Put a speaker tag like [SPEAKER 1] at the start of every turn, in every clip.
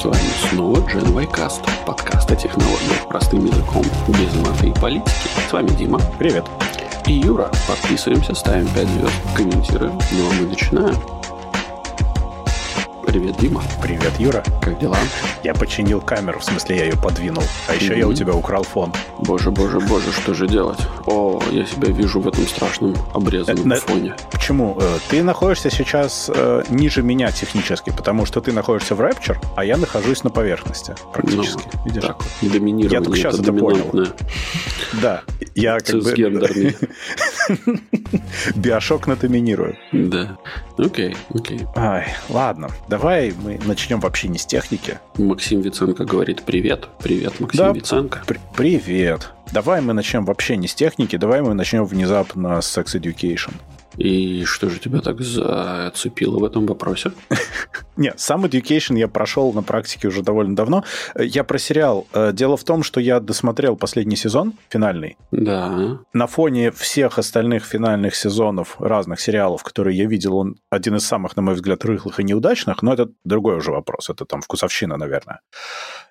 [SPEAKER 1] С вами снова Gen Вайкаст, подкаст о технологиях простым языком, без маты и политики. С вами Дима.
[SPEAKER 2] Привет.
[SPEAKER 1] И Юра. Подписываемся, ставим 5 звезд, комментируем. Ну а мы начинаем. Привет, Дима.
[SPEAKER 2] Привет, Юра.
[SPEAKER 1] Как дела?
[SPEAKER 2] Я починил камеру, в смысле я ее подвинул. А еще mm-hmm. я у тебя украл фон.
[SPEAKER 1] Боже, боже, боже, что же делать? О, я себя вижу в этом страшном обрезанном это, фоне.
[SPEAKER 2] Почему? Э, ты находишься сейчас э, ниже меня технически, потому что ты находишься в Rapture, а я нахожусь на поверхности практически.
[SPEAKER 1] Ну, Видишь? Так, доминирование.
[SPEAKER 2] Я только сейчас это, это понял. Да. Я как бы... Биошок надоминирую.
[SPEAKER 1] Да. Окей, окей.
[SPEAKER 2] Ай, ладно. Давай мы начнем вообще не с техники.
[SPEAKER 1] Максим Виценко говорит привет. Привет, Максим да, Виценко.
[SPEAKER 2] Пр- привет. Давай мы начнем вообще не с техники, давай мы начнем внезапно с Sex Education.
[SPEAKER 1] И что же тебя так зацепило в этом вопросе?
[SPEAKER 2] Нет, сам Education я прошел на практике уже довольно давно. Я про сериал. Э, дело в том, что я досмотрел последний сезон, финальный.
[SPEAKER 1] Да.
[SPEAKER 2] На фоне всех остальных финальных сезонов разных сериалов, которые я видел, он один из самых, на мой взгляд, рыхлых и неудачных, но это другой уже вопрос. Это там вкусовщина, наверное.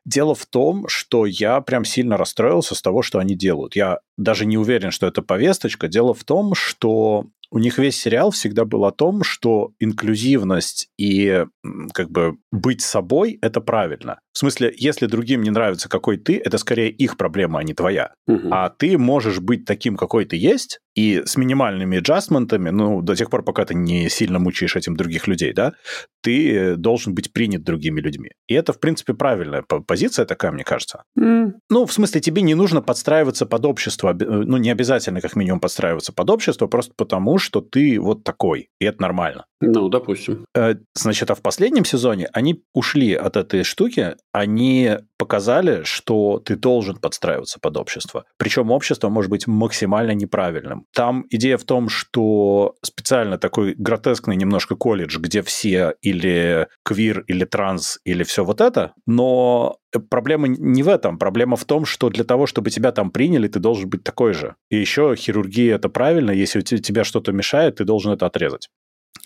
[SPEAKER 2] Дело в том, что я прям сильно расстроился с того, что они делают. Я даже не уверен, что это повесточка. Дело в том, что у них весь сериал всегда был о том, что инклюзивность и как бы быть собой — это правильно. В смысле, если другим не нравится, какой ты, это скорее их проблема, а не твоя. Угу. А ты можешь быть таким, какой ты есть, и с минимальными аджастментами, ну, до тех пор, пока ты не сильно мучаешь этим других людей, да, ты должен быть принят другими людьми. И это, в принципе, правильная позиция такая, мне кажется. Mm. Ну, в смысле, тебе не нужно подстраиваться под общество, ну, не обязательно, как минимум, подстраиваться под общество, просто потому, что ты вот такой, и это нормально.
[SPEAKER 1] Ну, допустим.
[SPEAKER 2] Э, значит, а в последнем сезоне они ушли от этой штуки, они показали, что ты должен подстраиваться под общество. Причем общество может быть максимально неправильным. Там идея в том, что специально такой гротескный немножко колледж, где все или квир, или транс, или все вот это, но проблема не в этом. Проблема в том, что для того, чтобы тебя там приняли, ты должен быть такой же. И еще хирургия это правильно. Если у тебя что-то мешает, ты должен это отрезать.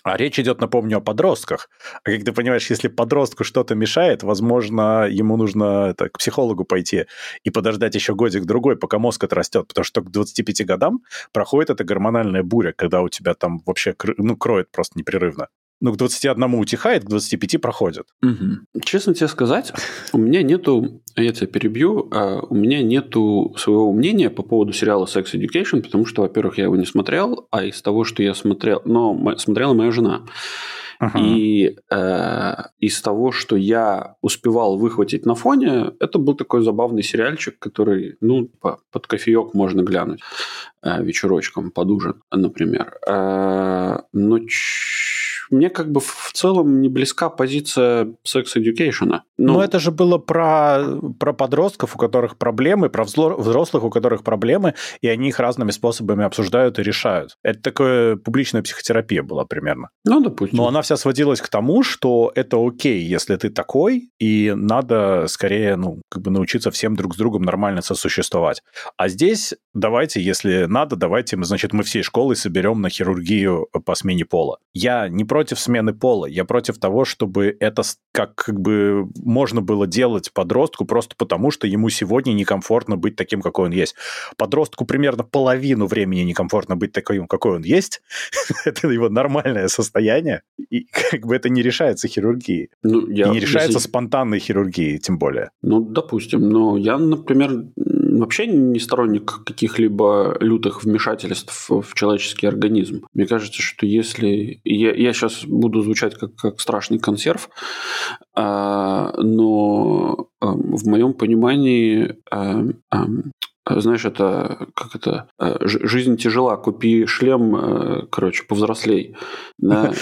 [SPEAKER 2] А речь идет, напомню, о подростках. А как ты понимаешь, если подростку что-то мешает, возможно, ему нужно это, к психологу пойти и подождать еще годик-другой, пока мозг отрастет, потому что к 25 годам проходит эта гормональная буря, когда у тебя там вообще ну, кроет просто непрерывно ну, к 21 утихает, к 25 проходит.
[SPEAKER 1] Угу. Честно тебе сказать, у меня нету, я тебя перебью, а у меня нету своего мнения по поводу сериала Sex Education, потому что, во-первых, я его не смотрел, а из того, что я смотрел, но смотрела моя жена. Uh-huh. И э, из того, что я успевал выхватить на фоне, это был такой забавный сериальчик, который, ну, под кофеек можно глянуть э, вечерочком под ужин, например. Э, но мне как бы в целом не близка позиция секс-эдюкейшена.
[SPEAKER 2] Ну, Но это же было про, про подростков, у которых проблемы, про взрослых, у которых проблемы, и они их разными способами обсуждают и решают. Это такая публичная психотерапия была примерно.
[SPEAKER 1] Ну, допустим.
[SPEAKER 2] Но она вся сводилась к тому, что это окей, если ты такой, и надо скорее, ну, как бы научиться всем друг с другом нормально сосуществовать. А здесь давайте, если надо, давайте, мы, значит, мы всей школой соберем на хирургию по смене пола. Я не против смены пола, я против того, чтобы это как, как бы можно было делать подростку просто потому, что ему сегодня некомфортно быть таким, какой он есть. Подростку примерно половину времени некомфортно быть таким, какой он есть. это его нормальное состояние. И как бы это не решается хирургией. Ну, я, и не решается если... спонтанной хирургией, тем более.
[SPEAKER 1] Ну, допустим. Но я, например, вообще не сторонник каких-либо лютых вмешательств в человеческий организм. Мне кажется, что если... Я, я сейчас буду звучать как, как страшный консерв, а, но а, в моем понимании а, а, знаешь, это как это а, жизнь тяжела, купи шлем, а, короче, повзрослей. Да?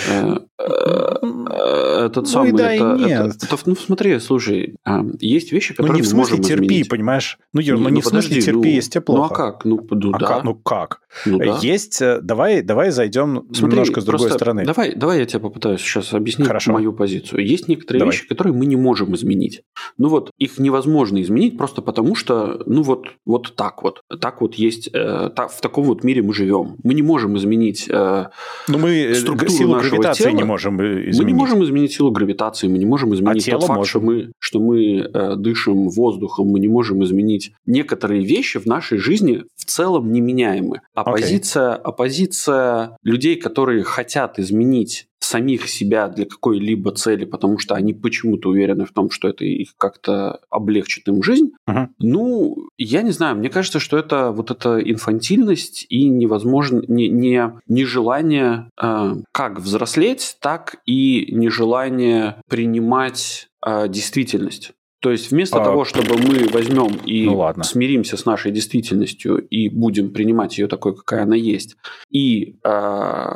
[SPEAKER 1] Этот ну самый, да, это, нет. Это, ну смотри, слушай, есть вещи, которые
[SPEAKER 2] ну, не в
[SPEAKER 1] смысле
[SPEAKER 2] можем терпи,
[SPEAKER 1] изменить.
[SPEAKER 2] понимаешь? Ну, Юр, ну, ну не в смысле терпи, ну, если тебе плохо.
[SPEAKER 1] Ну а как? Ну, ну
[SPEAKER 2] а
[SPEAKER 1] да.
[SPEAKER 2] Как? Ну как? Ну, да. Есть, э, давай, давай зайдем смотри, немножко с другой стороны.
[SPEAKER 1] Давай, давай я тебе попытаюсь сейчас объяснить Хорошо. мою позицию. Есть некоторые давай. вещи, которые мы не можем изменить. Ну вот, их невозможно изменить просто потому, что, ну вот, вот вот так вот. Так вот есть, э, так, в таком вот мире мы живем. Мы не можем изменить э,
[SPEAKER 2] Но мы э, структуру силу нашего гравитации тела. не можем изменить.
[SPEAKER 1] Мы не можем изменить силу гравитации, мы не можем изменить а тот факт, можем. что мы, что мы э, дышим воздухом, мы не можем изменить некоторые вещи в нашей жизни в целом неменяемы. Оппозиция, okay. оппозиция людей, которые хотят изменить самих себя для какой-либо цели, потому что они почему-то уверены в том, что это их как-то облегчит им жизнь. Uh-huh. Ну, я не знаю, мне кажется, что это вот эта инфантильность и невозможно не, не, нежелание э, как взрослеть, так и нежелание принимать э, действительность. То есть вместо а... того, чтобы мы возьмем и ну, ладно. смиримся с нашей действительностью и будем принимать ее такой, какая она есть, и э,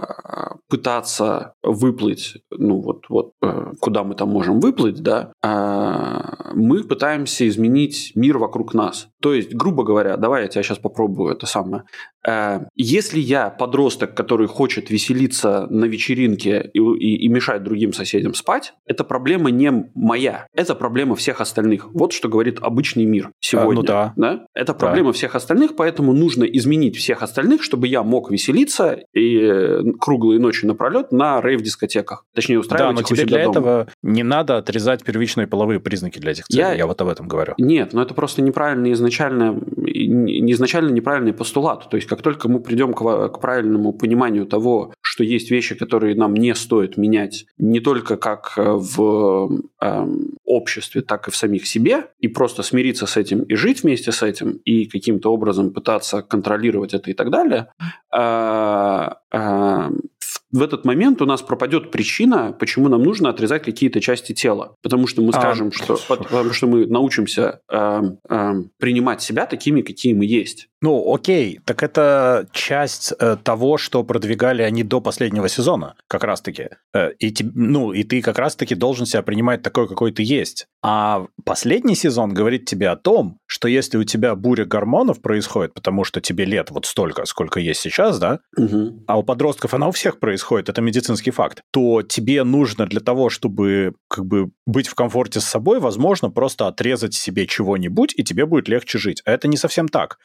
[SPEAKER 1] пытаться выплыть, ну вот, вот э, куда мы там можем выплыть, да, э, мы пытаемся изменить мир вокруг нас. То есть, грубо говоря, давай я тебя сейчас попробую это самое. Э, если я подросток, который хочет веселиться на вечеринке и, и, и мешать другим соседям спать, это проблема не моя, это проблема всех остальных остальных. Вот что говорит обычный мир сегодня. А, ну да. да? Это проблема да. всех остальных, поэтому нужно изменить всех остальных, чтобы я мог веселиться и э, круглые ночи напролет на рейв-дискотеках. Точнее, устраивать
[SPEAKER 2] Да, но тебе для дома. этого не надо отрезать первичные половые признаки для этих целей. Я, я вот об этом говорю.
[SPEAKER 1] Нет, но это просто неправильный изначально, изначально неправильный постулат. То есть, как только мы придем к, к правильному пониманию того, что есть вещи, которые нам не стоит менять, не только как э, в э, обществе, так и в самих себе и просто смириться с этим и жить вместе с этим и каким-то образом пытаться контролировать это и так далее, а, а, в этот момент у нас пропадет причина, почему нам нужно отрезать какие-то части тела. Потому что мы а, скажем, а, что, потому что мы научимся э, э, принимать себя такими, какие мы есть.
[SPEAKER 2] Ну, окей, так это часть э, того, что продвигали они до последнего сезона, как раз-таки. Э, и, ну, и ты как раз-таки должен себя принимать такой, какой ты есть. А последний сезон говорит тебе о том, что если у тебя буря гормонов происходит, потому что тебе лет вот столько, сколько есть сейчас, да, угу. а у подростков она у всех происходит, это медицинский факт, то тебе нужно для того, чтобы как бы быть в комфорте с собой, возможно, просто отрезать себе чего-нибудь, и тебе будет легче жить. А это не совсем так.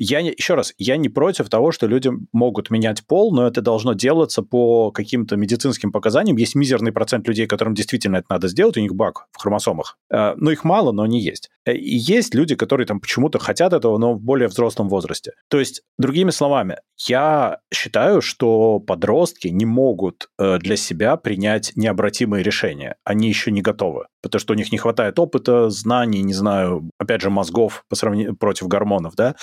[SPEAKER 2] Я не, еще раз, я не против того, что люди могут менять пол, но это должно делаться по каким-то медицинским показаниям. Есть мизерный процент людей, которым действительно это надо сделать, у них баг в хромосомах. Э, но их мало, но они есть. Э, и есть люди, которые там почему-то хотят этого, но в более взрослом возрасте. То есть, другими словами, я считаю, что подростки не могут э, для себя принять необратимые решения. Они еще не готовы, потому что у них не хватает опыта, знаний, не знаю, опять же, мозгов по сравнению против гормонов, да.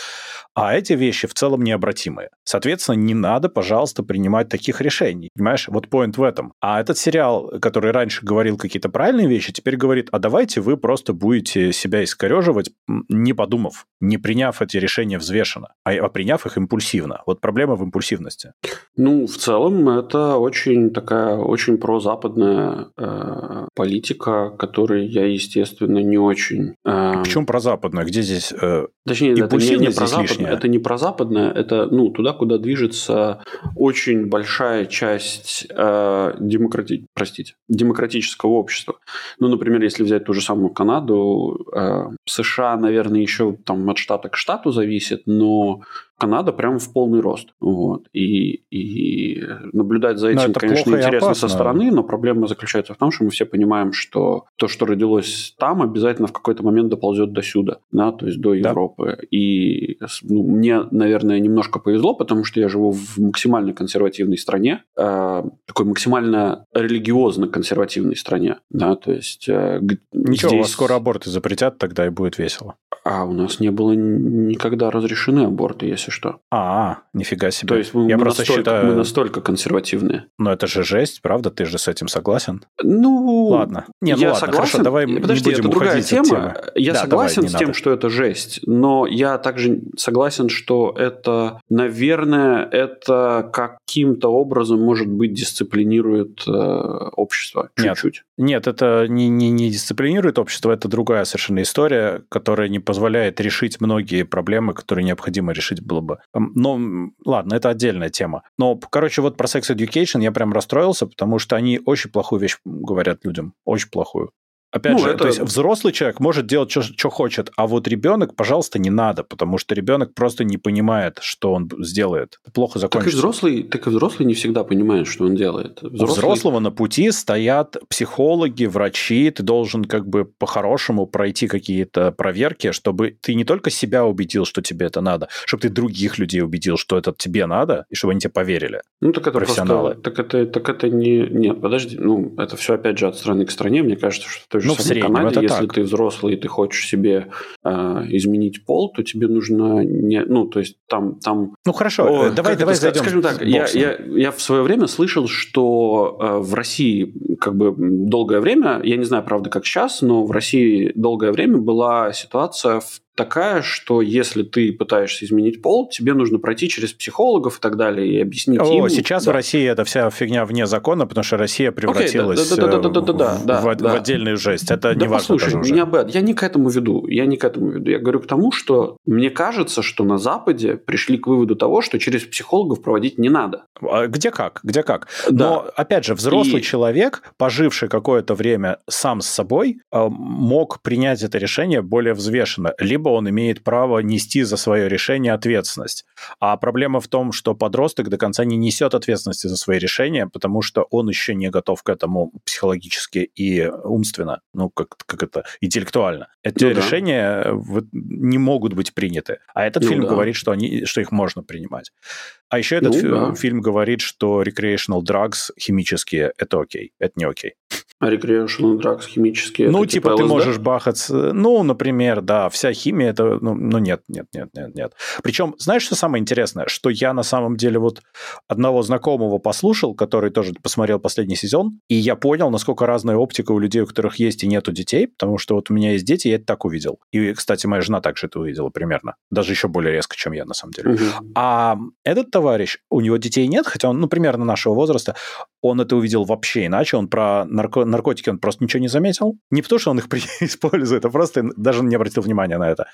[SPEAKER 2] А эти вещи в целом необратимые. Соответственно, не надо, пожалуйста, принимать таких решений. Понимаешь, вот поинт в этом. А этот сериал, который раньше говорил какие-то правильные вещи, теперь говорит, а давайте вы просто будете себя искореживать, не подумав, не приняв эти решения взвешенно, а, а приняв их импульсивно. Вот проблема в импульсивности.
[SPEAKER 1] Ну, в целом, это очень такая, очень прозападная э, политика, которой я, естественно, не очень...
[SPEAKER 2] Э, Почему прозападная? Где здесь э,
[SPEAKER 1] Точнее, это не, не про Запад, это не про западное, это ну, туда, куда движется очень большая часть э, демократи... простите, демократического общества. Ну, например, если взять ту же самую Канаду, э, США, наверное, еще там от штата к штату зависит, но Канада прям в полный рост. Вот. И, и наблюдать за этим, конечно, интересно со стороны, но проблема заключается в том, что мы все понимаем, что то, что родилось там, обязательно в какой-то момент доползет до сюда, да, то есть до Европы. Да. И ну, мне, наверное, немножко повезло, потому что я живу в максимально консервативной стране, э, такой максимально религиозно консервативной стране, да, то есть... Э,
[SPEAKER 2] Ничего, здесь... у вас скоро аборты запретят, тогда и будет весело.
[SPEAKER 1] А у нас не было никогда разрешены аборты, если что.
[SPEAKER 2] А, нифига себе.
[SPEAKER 1] То есть мы, Я мы, просто настолько, считаю... мы настолько консервативные.
[SPEAKER 2] Но это же жесть, правда? Ты же с этим согласен?
[SPEAKER 1] Ну,
[SPEAKER 2] ладно.
[SPEAKER 1] Не, ну я ладно, согласен. Хорошо, давай Подожди, не будем это другая тема. Темы. Я да, согласен давай, с тем, надо. что это жесть, но я также согласен, что это, наверное, это каким-то образом, может быть, дисциплинирует э, общество чуть-чуть.
[SPEAKER 2] Нет, нет это не, не, не дисциплинирует общество, это другая совершенно история, которая не позволяет решить многие проблемы, которые необходимо решить было бы. Но, ладно, это отдельная тема. Но, короче, вот про Sex Education я прям расстроился, потому что они очень плохую вещь говорят людям. Очень плохую. Опять ну, же, это... то есть взрослый человек может делать, что хочет, а вот ребенок, пожалуйста, не надо, потому что ребенок просто не понимает, что он сделает. Плохо закончится.
[SPEAKER 1] Так и взрослый, так и взрослый не всегда понимает, что он делает.
[SPEAKER 2] Взрослый... У взрослого на пути стоят психологи, врачи, ты должен как бы по-хорошему пройти какие-то проверки, чтобы ты не только себя убедил, что тебе это надо, чтобы ты других людей убедил, что это тебе надо, и чтобы они тебе поверили.
[SPEAKER 1] Ну, так это профессионалы. Просто, так это, так это не... Нет, подожди, ну, это все опять же от страны к стране. Мне кажется, что в той же ну, самой Канаде, если так. ты взрослый и ты хочешь себе э, изменить пол, то тебе нужно не... Ну, то есть там... там
[SPEAKER 2] ну, хорошо, о, давай, давай зайдем
[SPEAKER 1] Скажем так, я, я, я в свое время слышал, что э, в России как бы долгое время, я не знаю, правда, как сейчас, но в России долгое время была ситуация в такая, что если ты пытаешься изменить пол, тебе нужно пройти через психологов и так далее и объяснить О, им.
[SPEAKER 2] Сейчас да. в России эта вся фигня вне закона, потому что Россия превратилась в отдельную жесть. Это
[SPEAKER 1] да,
[SPEAKER 2] не важно
[SPEAKER 1] послушай, даже уже. Меня, я не к этому веду. Я не к этому веду. Я говорю к тому, что мне кажется, что на Западе пришли к выводу того, что через психологов проводить не надо.
[SPEAKER 2] А где как? Где как? Да. Но, опять же, взрослый и... человек, поживший какое-то время сам с собой, э, мог принять это решение более взвешенно. Либо либо он имеет право нести за свое решение ответственность. А проблема в том, что подросток до конца не несет ответственности за свои решения, потому что он еще не готов к этому психологически и умственно, ну, как, как это, интеллектуально. Эти ну, решения да. не могут быть приняты. А этот ну, фильм да. говорит, что, они, что их можно принимать. А еще этот ну, фи- да. фильм говорит, что recreational drugs химические – это окей, это не окей.
[SPEAKER 1] Recreational drugs химические?
[SPEAKER 2] Ну, типа, типа ты можешь бахаться, ну, например, да, вся химия это, ну, ну нет, нет, нет, нет, нет. Причем, знаешь, что самое интересное? Что я на самом деле вот одного знакомого послушал, который тоже посмотрел последний сезон, и я понял, насколько разная оптика у людей, у которых есть и нету детей, потому что вот у меня есть дети, я это так увидел. И, кстати, моя жена также это увидела примерно. Даже еще более резко, чем я, на самом деле. Угу. А этот товарищ, у него детей нет, хотя он, ну, примерно нашего возраста, он это увидел вообще иначе, он про нарко наркотики он просто ничего не заметил. Не потому, что он их использует, а просто даже не обратил внимания на это.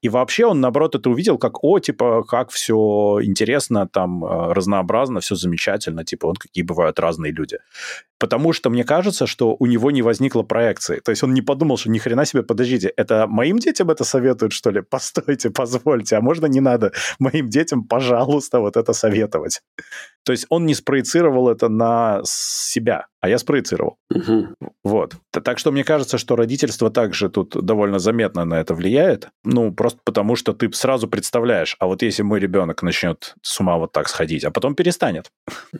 [SPEAKER 2] И вообще он, наоборот, это увидел как, о, типа, как все интересно, там, э, разнообразно, все замечательно, типа, вот какие бывают разные люди. Потому что мне кажется, что у него не возникло проекции. То есть он не подумал, что ни хрена себе, подождите, это моим детям это советуют, что ли? Постойте, позвольте, а можно не надо моим детям, пожалуйста, вот это советовать? То есть он не спроецировал это на себя, а я спроецировал. Угу. Вот. Так что мне кажется, что родительство также тут довольно заметно на это влияет. Ну, просто потому что ты сразу представляешь, а вот если мой ребенок начнет с ума вот так сходить, а потом перестанет.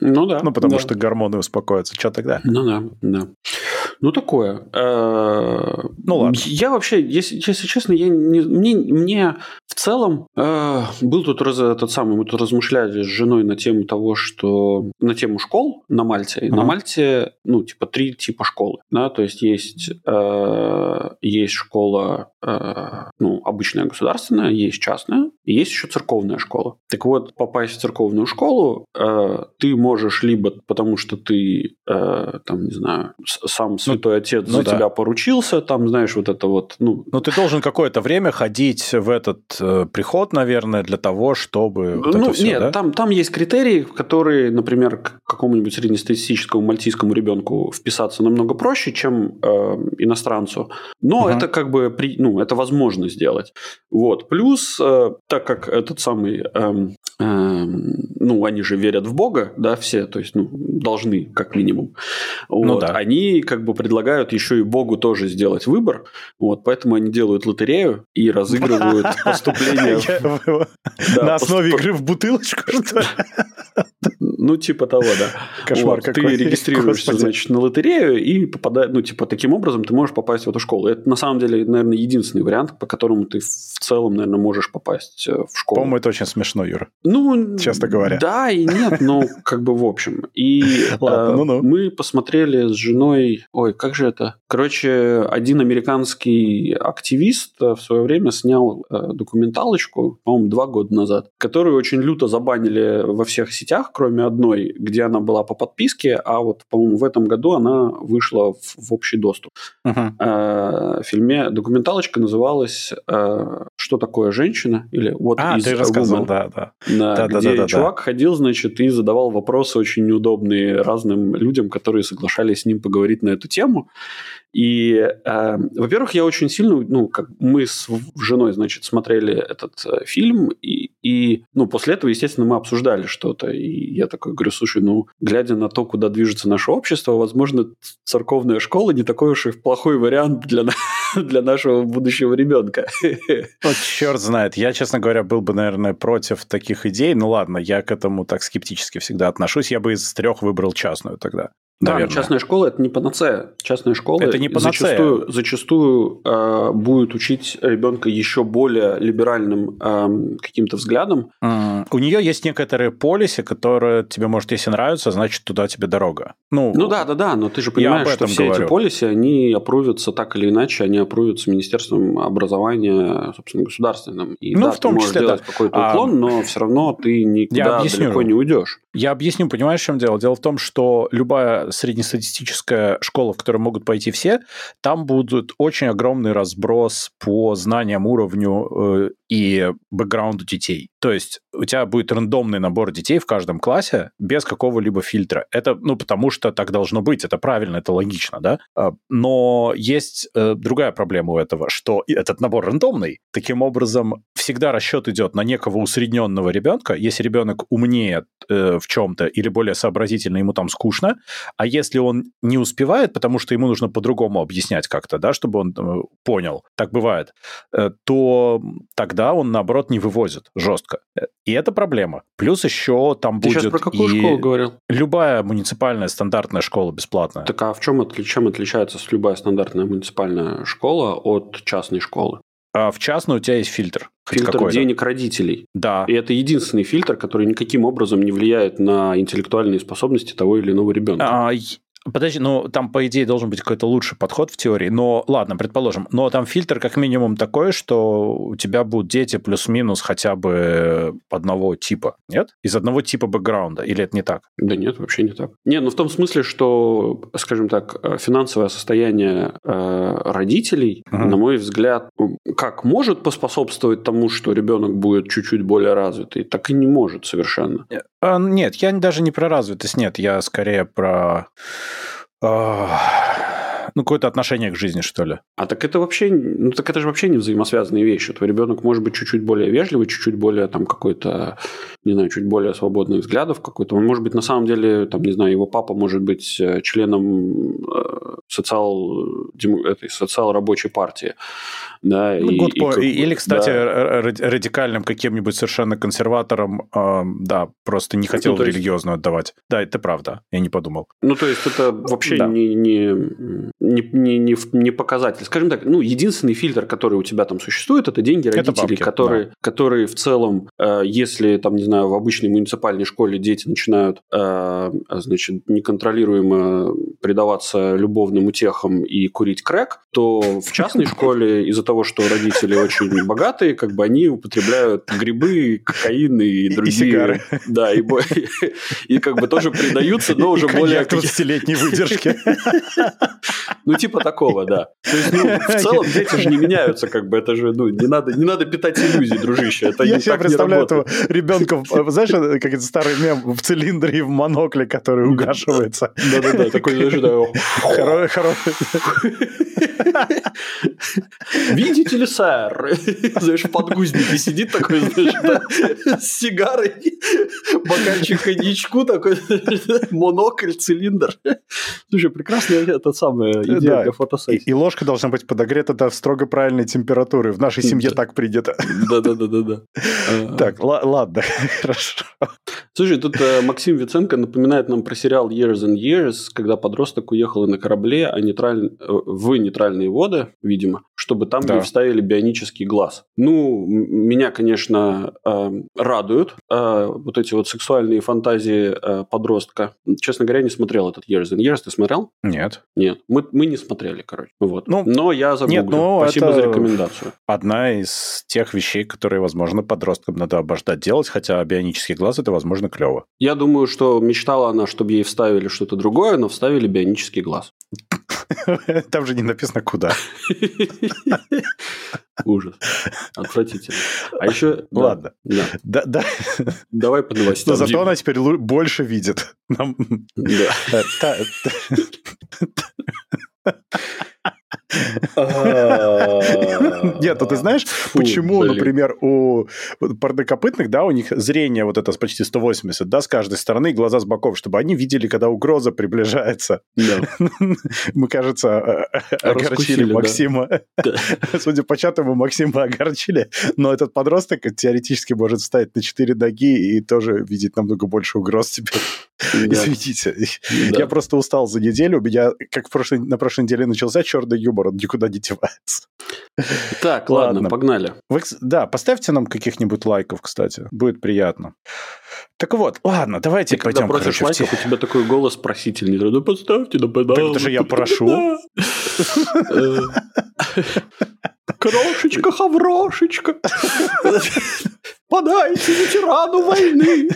[SPEAKER 1] Ну да.
[SPEAKER 2] Ну, потому
[SPEAKER 1] да.
[SPEAKER 2] что гормоны успокоятся, что тогда?
[SPEAKER 1] Ну да, да. Ну, такое. Э,
[SPEAKER 2] ну, ладно.
[SPEAKER 1] Я вообще, если, если честно, я не, мне, мне в целом э, был тут раз, этот самый, мы тут размышляли с женой на тему того, что на тему школ на Мальте. Uh-huh. на Мальте, ну, типа, три типа школы. Да, то есть есть, э, есть школа, ну, обычная государственная, есть частная, и есть еще церковная школа. Так вот, попасть в церковную школу ты можешь либо потому, что ты, там, не знаю, сам святой ну, отец ну, за да. тебя поручился, там, знаешь, вот это вот, ну...
[SPEAKER 2] Ну, ты должен какое-то время ходить в этот э, приход, наверное, для того, чтобы вот
[SPEAKER 1] ну,
[SPEAKER 2] это все,
[SPEAKER 1] нет,
[SPEAKER 2] да?
[SPEAKER 1] там, там есть критерии, которые, например, к какому-нибудь среднестатистическому мальтийскому ребенку вписаться намного проще, чем э, иностранцу. Но угу. это как бы, при, ну, это возможно сделать. Вот. Плюс, э, так как этот самый, э, э, ну, они же верят в Бога, да, все, то есть, ну, должны, как минимум. Ну, вот. да. Они как бы предлагают еще и Богу тоже сделать выбор, вот, поэтому они делают лотерею и разыгрывают поступление.
[SPEAKER 2] На основе игры в бутылочку, что ли?
[SPEAKER 1] Ну, типа того, да.
[SPEAKER 2] Кошмар
[SPEAKER 1] Ты регистрируешься, значит, на лотерею и попадаешь, ну, типа, таким образом ты можешь попасть в эту школу. Это, на самом деле, наверное, единственный вариант, по которому ты в целом, наверное, можешь попасть э, в школу.
[SPEAKER 2] По-моему, это очень смешно, Юра.
[SPEAKER 1] Ну,
[SPEAKER 2] честно говоря.
[SPEAKER 1] Да и нет, но как бы в общем. И э, мы посмотрели с женой, ой, как же это? Короче, один американский активист в свое время снял документалочку, по-моему, два года назад, которую очень люто забанили во всех сетях, кроме одной, где она была по подписке, а вот, по-моему, в этом году она вышла в, в общий доступ. Uh-huh. В фильме документалочка называлась «Что такое женщина?» или «Вот
[SPEAKER 2] а, ты рассказывал, да, да.
[SPEAKER 1] да, да где да, да, чувак да. ходил, значит, и задавал вопросы очень неудобные разным людям, которые соглашались с ним поговорить на эту тему. И, э, во-первых, я очень сильно, ну, как мы с женой, значит, смотрели этот э, фильм, и, и, ну, после этого, естественно, мы обсуждали что-то, и я такой говорю, слушай, ну, глядя на то, куда движется наше общество, возможно, церковная школа не такой уж и плохой вариант для, для нашего будущего ребенка.
[SPEAKER 2] Вот черт знает. Я, честно говоря, был бы, наверное, против таких идей. Ну ладно, я к этому так скептически всегда отношусь. Я бы из трех выбрал частную тогда.
[SPEAKER 1] Да, но частная школа это не панацея. Частная школа
[SPEAKER 2] это не панацея.
[SPEAKER 1] зачастую, зачастую э, будет учить ребенка еще более либеральным э, каким-то взглядом.
[SPEAKER 2] Mm. У нее есть некоторые полисы, которые тебе, может, если нравятся, значит, туда тебе дорога.
[SPEAKER 1] Ну, ну да, да, да, но ты же понимаешь, что все говорю. эти полисы, они опрувятся так или иначе, они опрувятся Министерством образования, собственно, государственным. И
[SPEAKER 2] ну,
[SPEAKER 1] да,
[SPEAKER 2] в том
[SPEAKER 1] ты
[SPEAKER 2] числе,
[SPEAKER 1] делать
[SPEAKER 2] да.
[SPEAKER 1] какой-то уклон, а... но все равно ты никуда далеко не уйдешь.
[SPEAKER 2] Я объясню, понимаешь, в чем дело? Дело в том, что любая среднестатистическая школа, в которую могут пойти все, там будет очень огромный разброс по знаниям, уровню э, и бэкграунду детей. То есть у тебя будет рандомный набор детей в каждом классе без какого-либо фильтра. Это, ну, потому что так должно быть, это правильно, это логично, да? А, но есть э, другая проблема у этого, что этот набор рандомный. Таким образом, всегда расчет идет на некого усредненного ребенка. Если ребенок умнее э, в чем-то или более сообразительный, ему там скучно, а если он не успевает, потому что ему нужно по-другому объяснять как-то, да, чтобы он э, понял, так бывает, то тогда он, наоборот, не вывозит жестко. И это проблема. Плюс еще там
[SPEAKER 1] Ты
[SPEAKER 2] будет...
[SPEAKER 1] Ты сейчас про какую
[SPEAKER 2] и
[SPEAKER 1] школу говорил?
[SPEAKER 2] Любая муниципальная стандартная школа бесплатная.
[SPEAKER 1] Так а в чем, чем отличается любая стандартная муниципальная школа от частной школы?
[SPEAKER 2] А в частной у тебя есть фильтр.
[SPEAKER 1] Фильтр денег родителей.
[SPEAKER 2] Да.
[SPEAKER 1] И это единственный фильтр, который никаким образом не влияет на интеллектуальные способности того или иного ребенка.
[SPEAKER 2] А, Подожди, ну там, по идее, должен быть какой-то лучший подход в теории. Но ладно, предположим. Но там фильтр как минимум такой, что у тебя будут дети плюс-минус хотя бы одного типа. Нет? Из одного типа бэкграунда. Или это не так?
[SPEAKER 1] Да нет, вообще не так. Не, ну в том смысле, что, скажем так, э, финансовое состояние э, родителей, uh-huh. на мой взгляд, как может поспособствовать тому, что ребенок будет чуть-чуть более развитый, так и не может совершенно.
[SPEAKER 2] А, нет, я даже не про развитость, нет, я скорее про ну, какое-то отношение к жизни, что ли.
[SPEAKER 1] А так это вообще, ну, так это же вообще не взаимосвязанные вещи. Твой ребенок может быть чуть-чуть более вежливый, чуть-чуть более там какой-то, не знаю, чуть более свободных взглядов какой-то. Он может быть на самом деле, там, не знаю, его папа может быть э, членом э, социал, этой социал-рабочей партии. Да,
[SPEAKER 2] ну, и, и, по... Или, кстати, да. радикальным каким-нибудь совершенно консерватором, э, да, просто не хотел ну, есть... религиозно отдавать. Да, это правда, я не подумал.
[SPEAKER 1] Ну, то есть, это вообще да. не, не, не, не, не, не показатель. Скажем так, ну, единственный фильтр, который у тебя там существует, это деньги родителей, это бабки, которые, да. которые в целом, э, если, там, не знаю, в обычной муниципальной школе дети начинают, э, значит, неконтролируемо предаваться любовным утехам и курить крэк, то в частной школе из-за того, что родители очень богатые, как бы они употребляют грибы, кокаин и другие...
[SPEAKER 2] И сигары.
[SPEAKER 1] Да, и, и как бы тоже предаются, но уже более...
[SPEAKER 2] 20-летней выдержки.
[SPEAKER 1] Ну, типа такого, да. То есть, ну, в целом дети же не меняются, как бы, это же, ну, не надо, не надо питать иллюзий, дружище. Это
[SPEAKER 2] Я себе представляю этого ребенка, знаешь, как это старый мем в цилиндре и в монокле, который угашивается.
[SPEAKER 1] Да-да-да, такой, знаешь, да.
[SPEAKER 2] Хороший.
[SPEAKER 1] Видите ли, сэр? Знаешь, в подгузнике сидит такой, знаешь, с сигарой, бокальчик коньячку такой, монокль, цилиндр. Слушай, прекрасная это самая идея да. для фотосессии.
[SPEAKER 2] И, и ложка должна быть подогрета до строго правильной температуры. В нашей семье да. так принято.
[SPEAKER 1] Да-да-да-да.
[SPEAKER 2] Так, ладно, хорошо.
[SPEAKER 1] Слушай, тут э, Максим Виценко напоминает нам про сериал Years and Years, когда подросток уехал на корабле а нейтраль... Э, в нейтральные воды, видимо, чтобы там да. ей вставили бионический глаз. Ну, меня, конечно, э, радуют э, вот эти вот сексуальные фантазии э, подростка. Честно говоря, не смотрел этот Years and Years. Ты смотрел?
[SPEAKER 2] Нет.
[SPEAKER 1] Нет. Мы, мы не смотрели, короче. Вот. Ну, Но я загуглю. Нет, ну, Спасибо за рекомендацию.
[SPEAKER 2] Одна из тех вещей, которые, возможно, подросткам надо обождать делать, хотя бионический глаз – это, возможно, клево.
[SPEAKER 1] Я думаю, что мечтала она, чтобы ей вставили что-то другое, но вставили бионический глаз.
[SPEAKER 2] Там же не написано куда.
[SPEAKER 1] Ужас. Отвратительно. А еще...
[SPEAKER 2] Ладно.
[SPEAKER 1] Да.
[SPEAKER 2] Да, да.
[SPEAKER 1] Давай по новостям.
[SPEAKER 2] Но зато она теперь больше видит. Нам-
[SPEAKER 1] Да.
[SPEAKER 2] Та- Нет, ну ты знаешь, почему, например, у парнокопытных, да, у них зрение вот это почти 180, да, с каждой стороны, глаза с боков, чтобы они видели, когда угроза приближается. Мы, кажется, э, э, огорчили. Максима. Судя по чату, мы Максима огорчили, но этот подросток теоретически может встать на четыре ноги и тоже видеть намного больше угроз теперь. Извините. Я просто устал за неделю. У меня, как на прошлой неделе начался черный юмор, он никуда не девается.
[SPEAKER 1] Так, ладно,
[SPEAKER 2] Ладно.
[SPEAKER 1] погнали.
[SPEAKER 2] Вы, да, поставьте нам каких-нибудь лайков, кстати. Будет приятно. Так вот, ладно, давайте
[SPEAKER 1] Ты когда
[SPEAKER 2] пойдем,
[SPEAKER 1] просишь
[SPEAKER 2] короче,
[SPEAKER 1] лайков, у тебя такой голос просительный. Ну, поставьте, да, пожалуйста.
[SPEAKER 2] это же я прошу.
[SPEAKER 1] Э, Крошечка, хаврошечка. Подайте ветерану войны.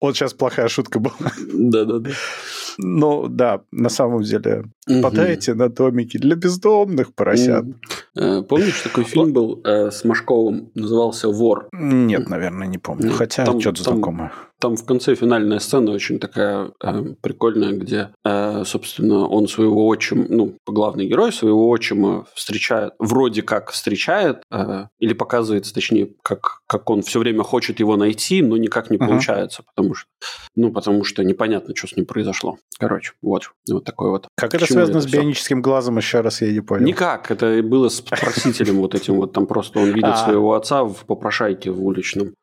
[SPEAKER 2] Вот сейчас плохая шутка была.
[SPEAKER 1] Да-да-да.
[SPEAKER 2] Ну, да, на самом деле, подайте на домики для бездомных поросят.
[SPEAKER 1] Э, Помнишь, такой фильм был э, с Машковым, назывался «Вор».
[SPEAKER 2] Нет, наверное, не помню. Хотя
[SPEAKER 1] там-
[SPEAKER 2] что-то
[SPEAKER 1] там-
[SPEAKER 2] знакомое.
[SPEAKER 1] Там в конце финальная сцена очень такая э, прикольная, где, э, собственно, он своего отчима, ну, главный герой своего отчима встречает, вроде как встречает, э, или показывается, точнее, как, как он все время хочет его найти, но никак не
[SPEAKER 2] Ага.
[SPEAKER 1] получается, потому что, ну, потому что непонятно, что с ним произошло. Короче, вот, вот такой вот.
[SPEAKER 2] Как это связано
[SPEAKER 1] это
[SPEAKER 2] с бионическим глазом, еще раз я не понял.
[SPEAKER 1] Никак, это было с просителем вот этим вот, там просто он видит
[SPEAKER 2] А.
[SPEAKER 1] своего отца в попрошайке в уличном.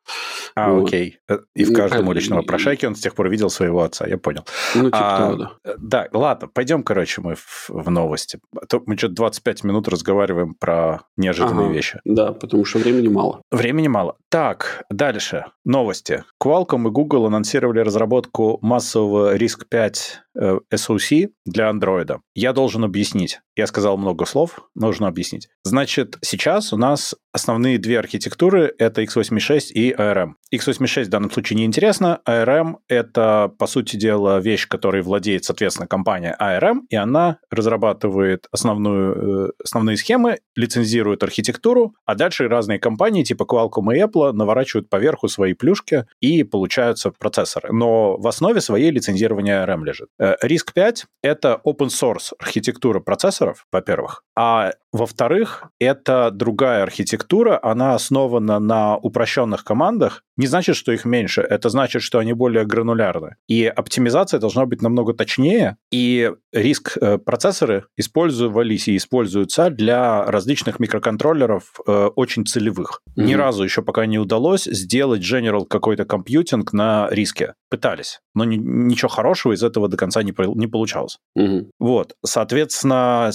[SPEAKER 2] А,
[SPEAKER 1] Вот.
[SPEAKER 2] окей. Э, И в
[SPEAKER 1] Ну,
[SPEAKER 2] каждом уличном попрошайке он с тех пор видел своего отца, я понял.
[SPEAKER 1] Ну, типа
[SPEAKER 2] А,
[SPEAKER 1] того, да.
[SPEAKER 2] Да, ладно, пойдем, короче, мы в, в новости. А то мы что-то 25 минут разговариваем про неожиданные
[SPEAKER 1] Ага.
[SPEAKER 2] вещи.
[SPEAKER 1] Да, потому что времени мало.
[SPEAKER 2] Времени мало. Так, дальше. Новости. Qualcomm и Google анонсировали разработку массового RISC-5 э, SoC для Android. Я должен объяснить. Я сказал много слов, нужно объяснить. Значит, сейчас у нас основные две архитектуры — это x86 и ARM. x86 в данном случае не интересно. ARM — это, по сути дела, вещь, которой владеет, соответственно, компания ARM, и она разрабатывает основную, э, основные схемы, лицензирует архитектуру, а дальше разные компании типа Qualcomm и Apple наворачивают поверху свои плюшки и получаются процессоры. Но в основе своей лицензирование ARM лежит. Э, RISC-5 — это open source архитектура процессоров, во-первых, а во-вторых, это другая архитектура, она основана на упрощенных командах. Не значит, что их меньше, это значит, что они более гранулярны. И оптимизация должна быть намного точнее, и риск э, процессоры использовались и используются для различных микроконтроллеров э, очень целевых. Ни
[SPEAKER 1] Мгм.
[SPEAKER 2] разу еще пока не удалось сделать general какой-то компьютинг на риске. Пытались, но ни- ничего хорошего из этого до конца не, не получалось.
[SPEAKER 1] Мгм.
[SPEAKER 2] Вот, соответственно,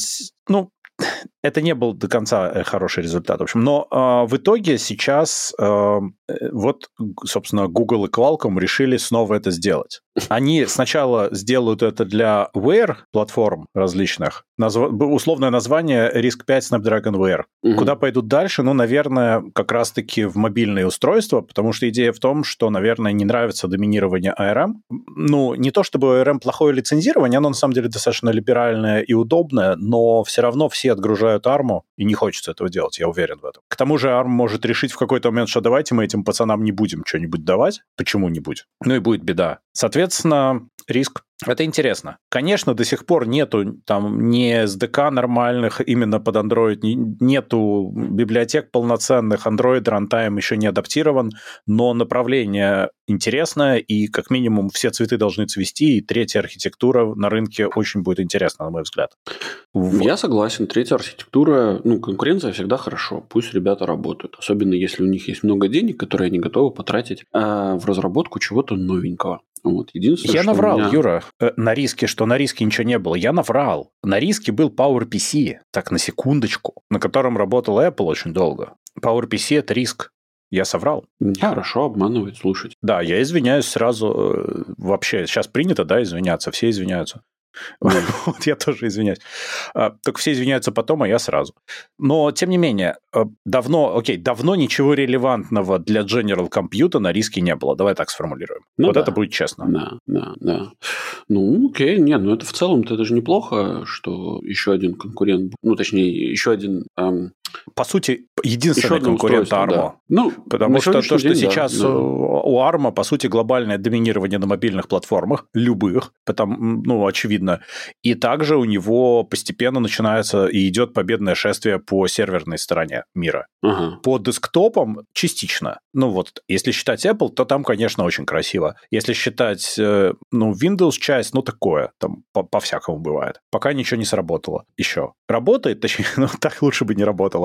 [SPEAKER 2] ну, это не был до конца э, хороший результат, в общем. Но э, в итоге сейчас э, э, вот, собственно, Google и Qualcomm решили снова это сделать. Они сначала сделают это для Wear платформ различных. Назва- условное название RISC-5 Snapdragon Wear.
[SPEAKER 1] Мгм.
[SPEAKER 2] Куда пойдут дальше? Ну, наверное, как раз-таки в мобильные устройства, потому что идея в том, что, наверное, не нравится доминирование ARM. Ну, не то чтобы ARM плохое лицензирование, оно на самом деле достаточно либеральное и удобное, но все равно все отгружают ARM, и не хочется этого делать, я уверен в этом. К тому же ARM может решить в какой-то момент, что давайте мы этим пацанам не будем что-нибудь давать. Почему-нибудь? Ну и будет беда. Соответственно, риск это интересно. Конечно, до сих пор нету там ни SDK нормальных именно под Android, нету библиотек полноценных, Android Runtime еще не адаптирован, но направление интересное, и как минимум все цветы должны цвести, и третья архитектура на рынке очень будет интересна, на мой взгляд. Вот.
[SPEAKER 1] Я согласен. Третья архитектура, ну, конкуренция всегда хорошо. Пусть ребята работают. Особенно если у них есть много денег, которые они готовы потратить э, в разработку чего-то новенького. Вот. Единственное,
[SPEAKER 2] Я наврал,
[SPEAKER 1] меня-
[SPEAKER 2] Юра, э, на риске, что на риске ничего не было. Я наврал. На риске был PowerPC, так, на секундочку, на котором работал Apple очень долго. PowerPC — это риск. Я соврал.
[SPEAKER 1] Нехорошо обманывать, слушать.
[SPEAKER 2] Да, я извиняюсь сразу. э, Вообще, сейчас принято, да, извиняться, все извиняются. Вот я тоже извиняюсь. А, только все извиняются потом, а я сразу. Но, тем не менее, э, давно, окей, давно ничего релевантного для General Compute на риске не было. Давай так сформулируем. Ну, вот да. это будет честно.
[SPEAKER 1] Да, да, да. Ну, окей, нет, ну это в целом-то это же неплохо, что еще один конкурент, ну, точнее, еще один эм,
[SPEAKER 2] по сути, единственный конкурент ARMA. Да. Ну, Потому что то, что день, сейчас да, у ARMA, по сути, глобальное доминирование на мобильных платформах, любых, потому, ну, очевидно. И также у него постепенно начинается и идет победное шествие по серверной стороне мира. Ага. По десктопам частично. Ну вот, если считать Apple, то там, конечно, очень красиво. Если считать, э, ну, Windows часть, ну, такое, там по-всякому бывает. Пока ничего не сработало еще. Работает, точнее, ну, так лучше бы не работало.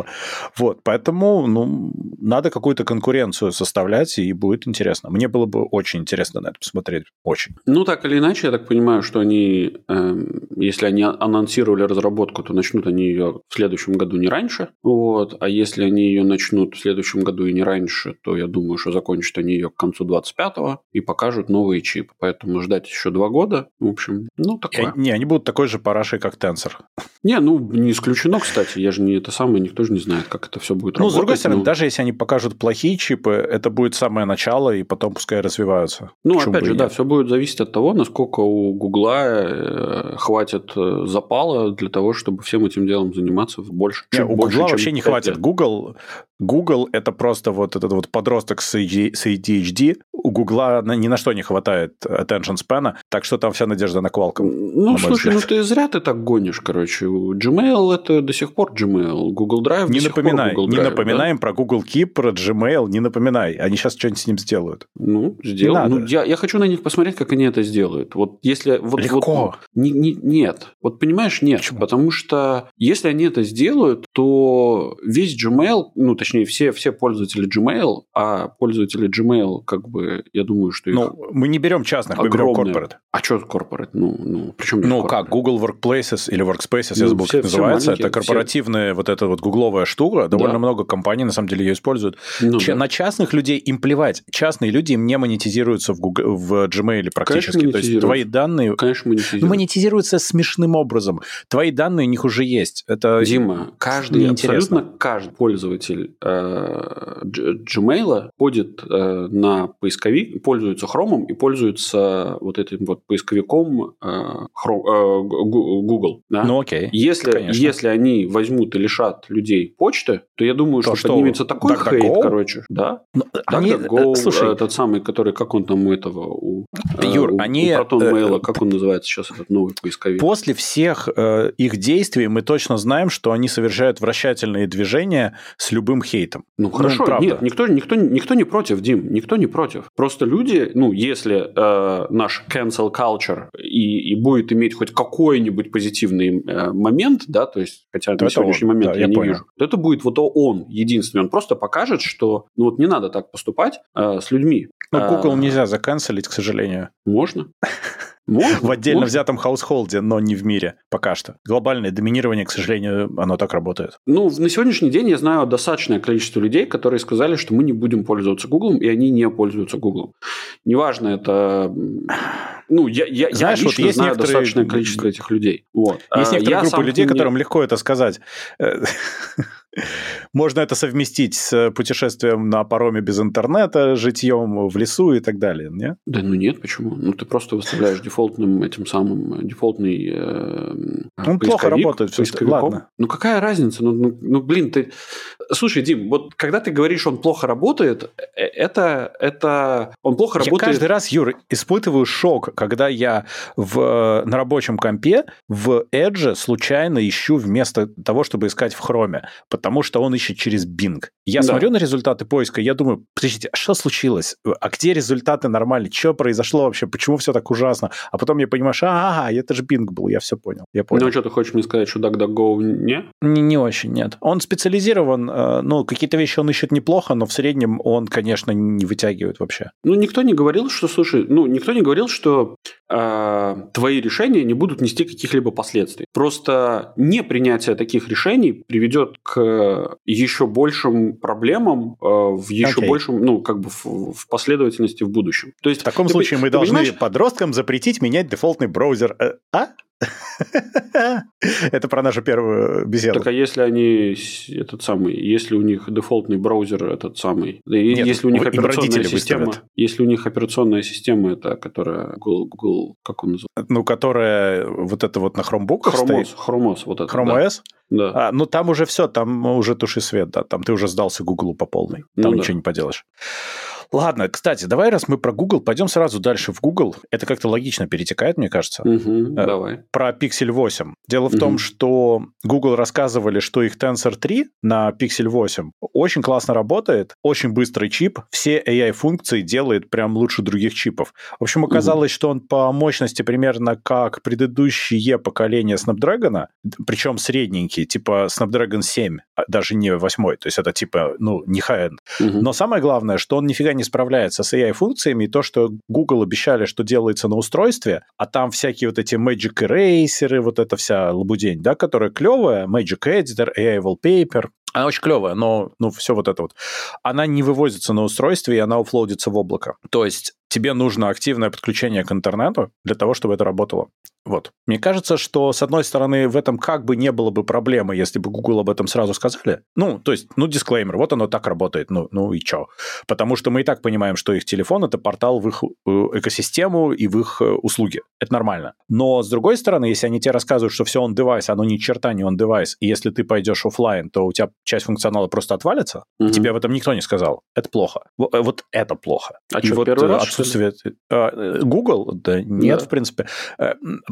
[SPEAKER 2] Вот, поэтому, ну, надо какую-то конкуренцию составлять, и будет интересно. Мне было бы очень интересно на это посмотреть. Очень.
[SPEAKER 1] Ну, так или иначе, я так понимаю, что они, э, если они анонсировали разработку, то начнут они ее в следующем году не раньше. Вот. А если они ее начнут в следующем году и не раньше, то я думаю, что закончат они ее к концу 25-го и покажут новые чипы. Поэтому ждать еще два года, в общем, ну, такое.
[SPEAKER 2] И, не, они будут такой же парашей, как Tensor.
[SPEAKER 1] Не, ну, не исключено, кстати. Я же не это самое, никто же не знает, как это все будет
[SPEAKER 2] ну, работать. Ну, с другой стороны, но... даже если они покажут плохие чипы, это будет самое начало, и потом пускай развиваются.
[SPEAKER 1] Ну, Почему опять же, да, все будет зависеть от того, насколько у Гугла э, хватит э, запала для того, чтобы всем этим делом заниматься больше.
[SPEAKER 2] Не, у Гугла вообще не хватит. Google, Google это просто вот этот вот подросток с ADHD. У Гугла ни на что не хватает attention span, так что там вся надежда на Qualcomm.
[SPEAKER 1] Ну, на слушай, ну ты зря ты так гонишь, короче. Gmail это до сих пор Gmail. Google Drive
[SPEAKER 2] не напоминай, Google Drive, не напоминаем да? про Google Keep, про Gmail, не напоминай. Они сейчас что-нибудь с ним сделают.
[SPEAKER 1] Ну, сделают. Ну, я, я хочу на них посмотреть, как они это сделают. Вот если... Вот,
[SPEAKER 2] Легко.
[SPEAKER 1] Вот, не, не, нет. Вот понимаешь, нет. Почему? Потому что если они это сделают, то весь Gmail, ну, точнее, все, все пользователи Gmail, а пользователи Gmail, как бы, я думаю, что их
[SPEAKER 2] Ну, мы не берем частных, огромное... мы берем corporate.
[SPEAKER 1] А что corporate? Ну, ну, причем
[SPEAKER 2] Ну, corporate? как, Google Workplaces или Workspaces, ну, я забыл, все, как называется. Это корпоративная все... вот эта вот гугловая штука. Довольно да. много компаний, на самом деле, ее используют. Ну, Ч- да. На частных людей им плевать. Частные люди им не монетизируются в, Google, в Gmail практически. То есть твои данные...
[SPEAKER 1] Конечно, монетизируются.
[SPEAKER 2] Ну, монетизируются смешным образом. Твои данные у них уже есть. Это
[SPEAKER 1] Дима, каждый, абсолютно каждый пользователь Gmail ходит э, на поисковик, пользуется Chrome и пользуется вот этим вот поисковиком э, Chrome, э, Google. Да?
[SPEAKER 2] Ну окей.
[SPEAKER 1] Если, если они возьмут и лишат людей почты, то я думаю, то что, что поднимется такой DuckDuckGo? хейт, короче. Да. Но ну, они, DuckDuckGo, слушай, этот самый, который, как он там у этого, у,
[SPEAKER 2] Юр,
[SPEAKER 1] у,
[SPEAKER 2] они,
[SPEAKER 1] у Proton Mail, как он называется сейчас, этот новый поисковик?
[SPEAKER 2] После всех э, их действий мы точно знаем, что они совершают вращательные движения с любым хейтом.
[SPEAKER 1] Ну, хорошо, ну, нет, никто, никто, никто не против, Дим, никто не против. Просто люди, ну, если э, наш cancel culture и, и будет иметь хоть какой-нибудь позитивный э, момент, да, то есть, хотя то на сегодняшний он. момент да, я, я не понял. вижу, то это будет вот он единственный. Он просто покажет, что ну вот не надо так поступать э, с людьми.
[SPEAKER 2] Ну, Google а, нельзя заканцелить, к сожалению.
[SPEAKER 1] Можно.
[SPEAKER 2] В отдельно взятом хаусхолде, но не в мире пока что. Глобальное доминирование, к сожалению, оно так работает.
[SPEAKER 1] Ну, на сегодняшний день я знаю достаточное количество людей, которые сказали, что мы не будем пользоваться Google, и они не пользуются Google. Неважно, это... Ну, я, я, Знаешь, я лично вот есть знаю некоторые... достаточное количество этих людей. Вот.
[SPEAKER 2] Есть а, некоторые группы людей, не... которым легко это сказать. Можно это совместить с путешествием на пароме без интернета, житьем в лесу и так далее, не?
[SPEAKER 1] Да ну нет, почему? Ну ты просто выставляешь дефолтным этим самым, дефолтный э,
[SPEAKER 2] Он плохо работает, все ладно.
[SPEAKER 1] Ну какая разница? Ну, ну, ну блин, ты... Слушай, Дим, вот когда ты говоришь, он плохо работает, э, это... это... Он плохо работает...
[SPEAKER 2] Я каждый раз, Юр, испытываю шок, когда я в, на рабочем компе в Edge случайно ищу вместо того, чтобы искать в Chrome потому что он ищет через Bing. Я да. смотрю на результаты поиска, я думаю, подождите, а что случилось? А где результаты нормальные? Что произошло вообще? Почему все так ужасно? А потом я понимаю, что ага, это же Bing был, я все понял. Я понял.
[SPEAKER 1] Ну, что ты хочешь мне сказать, что DuckDuckGo не?
[SPEAKER 2] Не, не очень, нет. Он специализирован, э, ну, какие-то вещи он ищет неплохо, но в среднем он, конечно, не вытягивает вообще.
[SPEAKER 1] Ну, никто не говорил, что, слушай, ну, никто не говорил, что э, твои решения не будут нести каких-либо последствий. Просто непринятие таких решений приведет к еще большим проблемам, э, в еще okay. большем, ну, как бы в, в последовательности в будущем.
[SPEAKER 2] То есть, в таком случае мы должны понимаешь... подросткам запретить менять дефолтный браузер. Э, а? Это про нашу первую беседу.
[SPEAKER 1] Так а если они этот самый, если у них дефолтный браузер этот самый, Нет, если у них операционная система, если у них операционная система это, которая Google, Google как он называется?
[SPEAKER 2] Ну, которая вот это вот на Chromebook
[SPEAKER 1] Chrome Chrome вот это.
[SPEAKER 2] Chrome. OS?
[SPEAKER 1] Да.
[SPEAKER 2] А, ну, там уже все, там уже туши свет, да, там ты уже сдался Google по полной, там ну, ничего да. не поделаешь. Ладно, кстати, давай, раз мы про Google, пойдем сразу дальше в Google. Это как-то логично перетекает, мне кажется.
[SPEAKER 1] Угу, давай.
[SPEAKER 2] Про Pixel 8. Дело в том, что Google рассказывали, что их Tensor 3 на Pixel 8 очень классно работает, очень быстрый чип, все AI-функции делает прям лучше других чипов. В общем, оказалось, угу. что он по мощности примерно как предыдущие поколения Snapdragon, причем средненькие, типа Snapdragon 7, а даже не 8, то есть это типа, ну, не high-end. Угу. Но самое главное, что он нифига не справляется с AI-функциями, и то, что Google обещали, что делается на устройстве, а там всякие вот эти Magic Eraser, вот эта вся лабудень, да, которая клевая, Magic Editor, AI Wallpaper, она очень клевая, но ну, все вот это вот. Она не вывозится на устройстве, и она уфлоудится в облако. То есть тебе нужно активное подключение к интернету для того, чтобы это работало. Вот. Мне кажется, что, с одной стороны, в этом как бы не было бы проблемы, если бы Google об этом сразу сказали. Ну, то есть, ну, дисклеймер, вот оно так работает, ну, ну и чё? Потому что мы и так понимаем, что их телефон – это портал в их э, экосистему и в их э, услуги. Это нормально. Но, с другой стороны, если они тебе рассказывают, что все он девайс, оно ни черта не он девайс, и если ты пойдешь офлайн, то у тебя часть функционала просто отвалится, mm-hmm. тебе об этом никто не сказал. Это плохо. Э, вот это плохо.
[SPEAKER 1] А и что,
[SPEAKER 2] вот
[SPEAKER 1] первый раз,
[SPEAKER 2] отсутствие... Google? Да нет, да. в принципе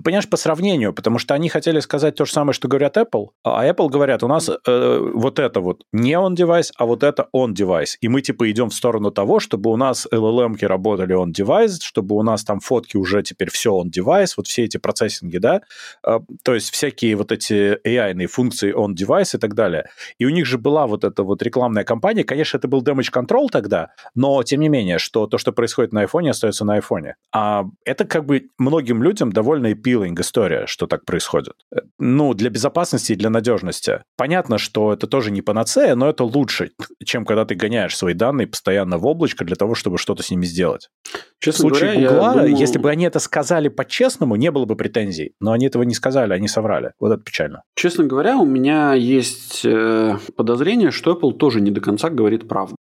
[SPEAKER 2] понимаешь, по сравнению, потому что они хотели сказать то же самое, что говорят Apple, а Apple говорят, у нас э, вот это вот не on девайс, а вот это on девайс. И мы типа идем в сторону того, чтобы у нас LLM-ки работали on девайс, чтобы у нас там фотки уже теперь все on девайс, вот все эти процессинги, да, э, то есть всякие вот эти AI-ные функции on девайс и так далее. И у них же была вот эта вот рекламная кампания, конечно, это был damage control тогда, но тем не менее, что то, что происходит на iPhone, остается на iPhone. А это как бы многим людям довольно эпи пилинг история, что так происходит. Э, ну, для безопасности и для надежности. Понятно, что это тоже не панацея, но это лучше, чем когда ты гоняешь свои данные постоянно в облачко для того, чтобы что-то с ними сделать. Честно в случае говоря, Гугла, думаю... если бы они это сказали по-честному, не было бы претензий. Но они этого не сказали, они соврали. Вот это печально.
[SPEAKER 1] Честно говоря, у меня есть э, подозрение, что Apple тоже не до конца говорит правду.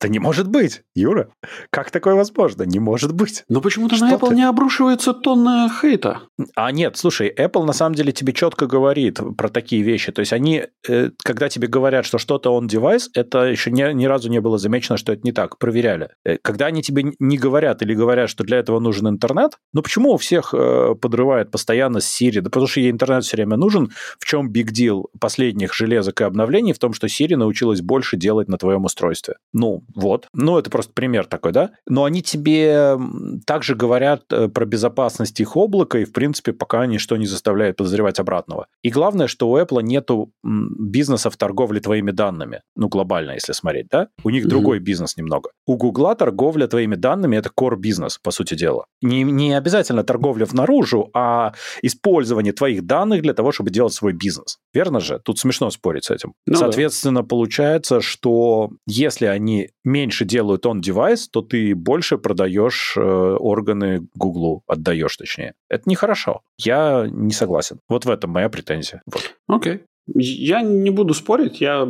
[SPEAKER 2] Да не может быть, Юра. Как такое возможно? Не может быть.
[SPEAKER 1] Но почему-то на Apple ты? не обрушивается тонна хейта.
[SPEAKER 2] А нет, слушай, Apple на самом деле тебе четко говорит про такие вещи. То есть они, э, когда тебе говорят, что что-то он девайс, это еще ни, ни разу не было замечено, что это не так. Проверяли. Э, когда они тебе не говорят или говорят, что для этого нужен интернет, ну почему у всех э, подрывает постоянно Siri? Да потому что ей интернет все время нужен. В чем big deal последних железок и обновлений? В том, что Siri научилась больше делать на твоем устройстве. Ну, вот. Ну, это просто пример такой, да? Но они тебе также говорят про безопасность их облака и, в принципе, принципе, пока ничто не заставляет подозревать обратного. И главное, что у Apple нету бизнеса в торговле твоими данными. Ну, глобально, если смотреть, да? У них mm-hmm. другой бизнес немного. У Гугла торговля твоими данными – это core бизнес, по сути дела. Не, не обязательно торговля внаружи, а использование твоих данных для того, чтобы делать свой бизнес. Верно же? Тут смешно спорить с этим. Ну, Соответственно, да. получается, что если они меньше делают он девайс, то ты больше продаешь э, органы Гуглу, отдаешь точнее. Это нехорошо хорошо. Я не согласен. Вот в этом моя претензия. Вот.
[SPEAKER 1] Окей. Я не буду спорить, я,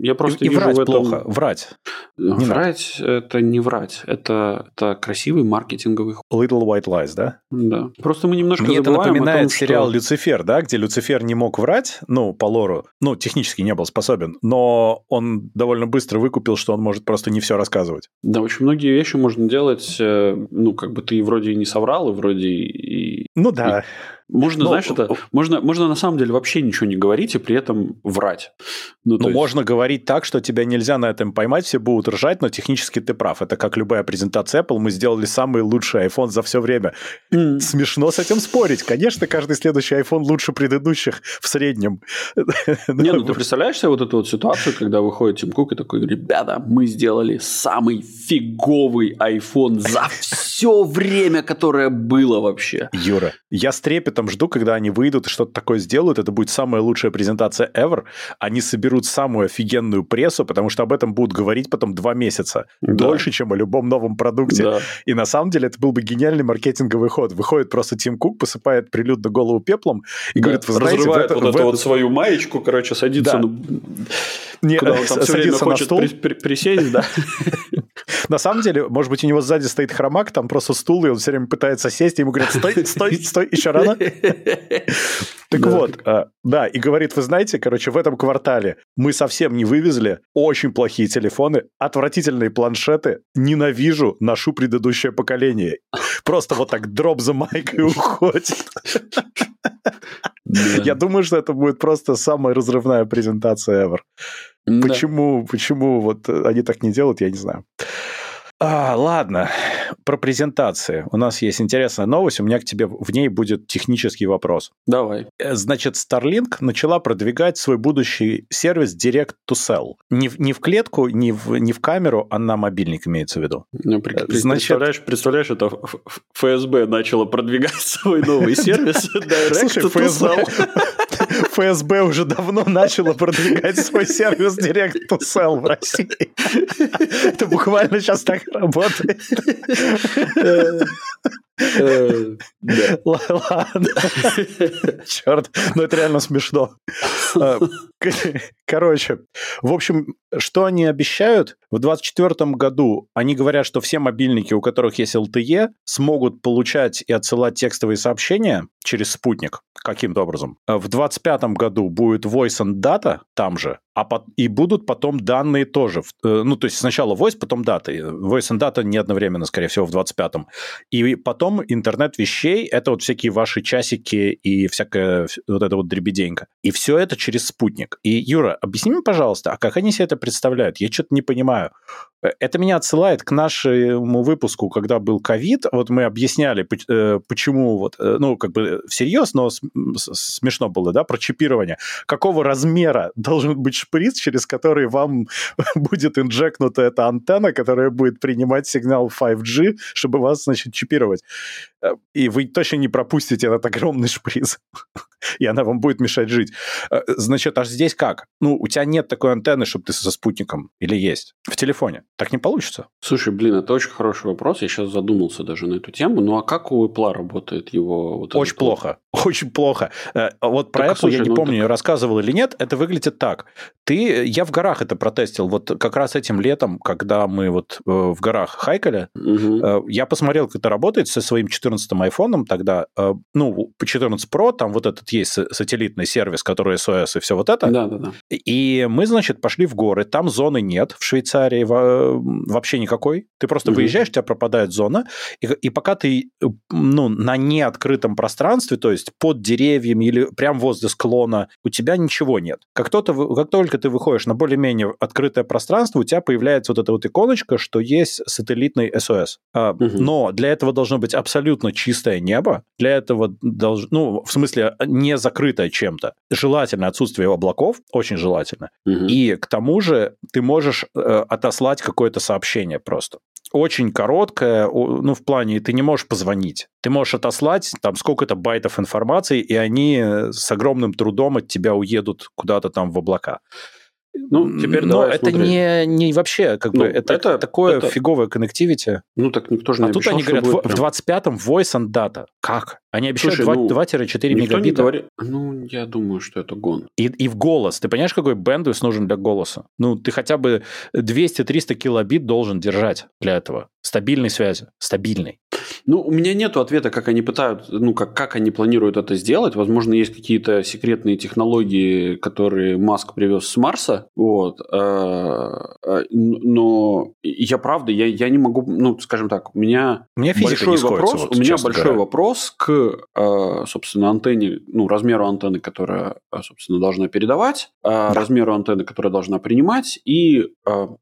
[SPEAKER 1] я просто
[SPEAKER 2] и,
[SPEAKER 1] вижу
[SPEAKER 2] врать
[SPEAKER 1] в этом...
[SPEAKER 2] плохо, врать.
[SPEAKER 1] Не врать надо. это не врать, это, это красивый маркетинговый
[SPEAKER 2] Little White Lies, да?
[SPEAKER 1] Да. Просто мы немножко
[SPEAKER 2] Мне
[SPEAKER 1] это
[SPEAKER 2] напоминает
[SPEAKER 1] том,
[SPEAKER 2] сериал
[SPEAKER 1] что...
[SPEAKER 2] «Люцифер», да, где Люцифер не мог врать, ну, по лору, ну, технически не был способен, но он довольно быстро выкупил, что он может просто не все рассказывать.
[SPEAKER 1] Да, очень многие вещи можно делать, э, ну, как бы ты вроде и не соврал, и вроде и...
[SPEAKER 2] Ну да.
[SPEAKER 1] Можно, ну, знаешь, это можно, можно на самом деле вообще ничего не говорить и при этом врать.
[SPEAKER 2] Ну, ну есть... можно говорить так, что тебя нельзя на этом поймать, все будут ржать, но технически ты прав. Это как любая презентация Apple, мы сделали самый лучший iPhone за все время. Mm. Смешно с этим спорить. Конечно, каждый следующий iPhone лучше предыдущих в среднем.
[SPEAKER 1] Не, ну ты представляешь себе вот эту вот ситуацию, когда выходит Тим Кук и такой, ребята, мы сделали самый фиговый iPhone за все время, которое было вообще.
[SPEAKER 2] Юра, я с трепетом этом жду, когда они выйдут и что-то такое сделают. Это будет самая лучшая презентация ever. Они соберут самую офигенную прессу, потому что об этом будут говорить потом два месяца. Да. Дольше, чем о любом новом продукте. Да. И на самом деле это был бы гениальный маркетинговый ход. Выходит просто Тим Кук, посыпает прилюдно голову пеплом и да. говорит,
[SPEAKER 1] вы знаете... Разрывает вот эту вот свою маечку, короче, садится... Да. На... Не, Куда он там все время хочет при, при, присесть, да.
[SPEAKER 2] На самом деле, может быть, у него сзади стоит хромак, там просто стул, и он все время пытается сесть, и ему говорят, стой, стой, стой, еще рано. Так вот, а, да, и говорит, вы знаете, короче, в этом квартале мы совсем не вывезли очень плохие телефоны, отвратительные планшеты, ненавижу, ношу предыдущее поколение. Просто вот так дроп за майк и уходит. Я думаю, что это будет просто самая разрывная презентация ever. Почему, почему вот они так не делают, я не знаю. А, ладно, про презентации. У нас есть интересная новость, у меня к тебе в ней будет технический вопрос.
[SPEAKER 1] Давай.
[SPEAKER 2] Э, значит, Starlink начала продвигать свой будущий сервис Direct to Cell. Не, в, не в клетку, не в, не в камеру, а на мобильник имеется в виду.
[SPEAKER 1] Ну, при, Значит... представляешь, представляешь, это ФСБ начало продвигать свой новый сервис Direct to Cell.
[SPEAKER 2] ФСБ уже давно начало продвигать свой сервис Direct to Cell в России. Это буквально сейчас так работает. Э, ладно. Черт, ну это реально смешно. Э, короче, в общем, что они обещают? В 2024 году они говорят, что все мобильники, у которых есть LTE, смогут получать и отсылать текстовые сообщения через спутник каким-то образом. Э, в 2025 году будет Voice and Data там же, а по- и будут потом данные тоже. Ну, то есть сначала voice, потом дата. Voice and Data не одновременно, скорее всего, в 25-м. И потом интернет вещей — это вот всякие ваши часики и всякая вот эта вот дребеденька. И все это через спутник. И, Юра, объясни мне, пожалуйста, а как они себе это представляют? Я что-то не понимаю. Э, это меня отсылает к нашему выпуску, когда был ковид. Вот мы объясняли, э, почему вот, э, ну, как бы всерьез, но смешно было, да, про чипирование. Какого размера должен быть шприц, через который вам будет инжекнута эта антенна, которая будет принимать сигнал 5G, чтобы вас, значит, чипировать. Э, и вы точно не пропустите этот огромный шприц, и она вам будет мешать жить. Э, значит, аж здесь как? Ну, у тебя нет такой антенны, чтобы ты со спутником, или есть? В телефоне. Так не получится.
[SPEAKER 1] Слушай, блин, это очень хороший вопрос, я сейчас задумался даже на эту тему. Ну, а как у Apple работает его...
[SPEAKER 2] Вот очень плохо, очень плохо. Э, вот про так, Apple слушай, я не ну, помню, так... рассказывал или нет, это выглядит так. Ты, я в горах это протестил, вот как раз этим летом, когда мы вот в горах хайкали, угу. я посмотрел, как это работает со своим 14 14 айфоном тогда, э, ну, по 14 Pro, там вот этот есть сателлитный сервис, который SOS и все вот это.
[SPEAKER 1] Да, да, да.
[SPEAKER 2] И мы, значит, пошли в горы, там зоны нет в Швейцарии вообще никакой. Ты просто угу. выезжаешь, у тебя пропадает зона, и, и пока ты, ну, на неоткрытом пространстве, то есть под деревьями или прям возле склона, у тебя ничего нет. Как, то как только ты выходишь на более-менее открытое пространство, у тебя появляется вот эта вот иконочка, что есть сателлитный SOS. Угу. Но для этого должно быть абсолютно абсолютно чистое небо. Для этого должно, ну, в смысле, не закрытое чем-то. Желательно отсутствие облаков, очень желательно. Угу. И к тому же ты можешь э, отослать какое-то сообщение просто очень короткое, ну, в плане, ты не можешь позвонить. Ты можешь отослать там сколько-то байтов информации, и они с огромным трудом от тебя уедут куда-то там в облака. Ну, теперь Но это не, не вообще, как ну, бы, это, это такое это... фиговое коннективити.
[SPEAKER 1] Ну, так никто же не
[SPEAKER 2] А обещал, тут они говорят, в, в 25-м voice and data. Как? Они обещают Слушай, 2, ну, 2-4 мегабита. Не говорит...
[SPEAKER 1] Ну, я думаю, что это гон.
[SPEAKER 2] И, и в голос. Ты понимаешь, какой бендвис нужен для голоса? Ну, ты хотя бы 200-300 килобит должен держать для этого. Стабильной связи. Стабильной.
[SPEAKER 1] Ну, у меня нет ответа, как они пытаются, ну, как, как они планируют это сделать. Возможно, есть какие-то секретные технологии, которые Маск привез с Марса. Вот. Э, э, но я правда, я, я не могу, ну, скажем так, у меня,
[SPEAKER 2] у меня
[SPEAKER 1] большой вопрос, вот, у меня большой говоря. вопрос к, э, собственно, антенне, ну, размеру антенны, которая, собственно, должна передавать, да. размеру антенны, которая должна принимать, и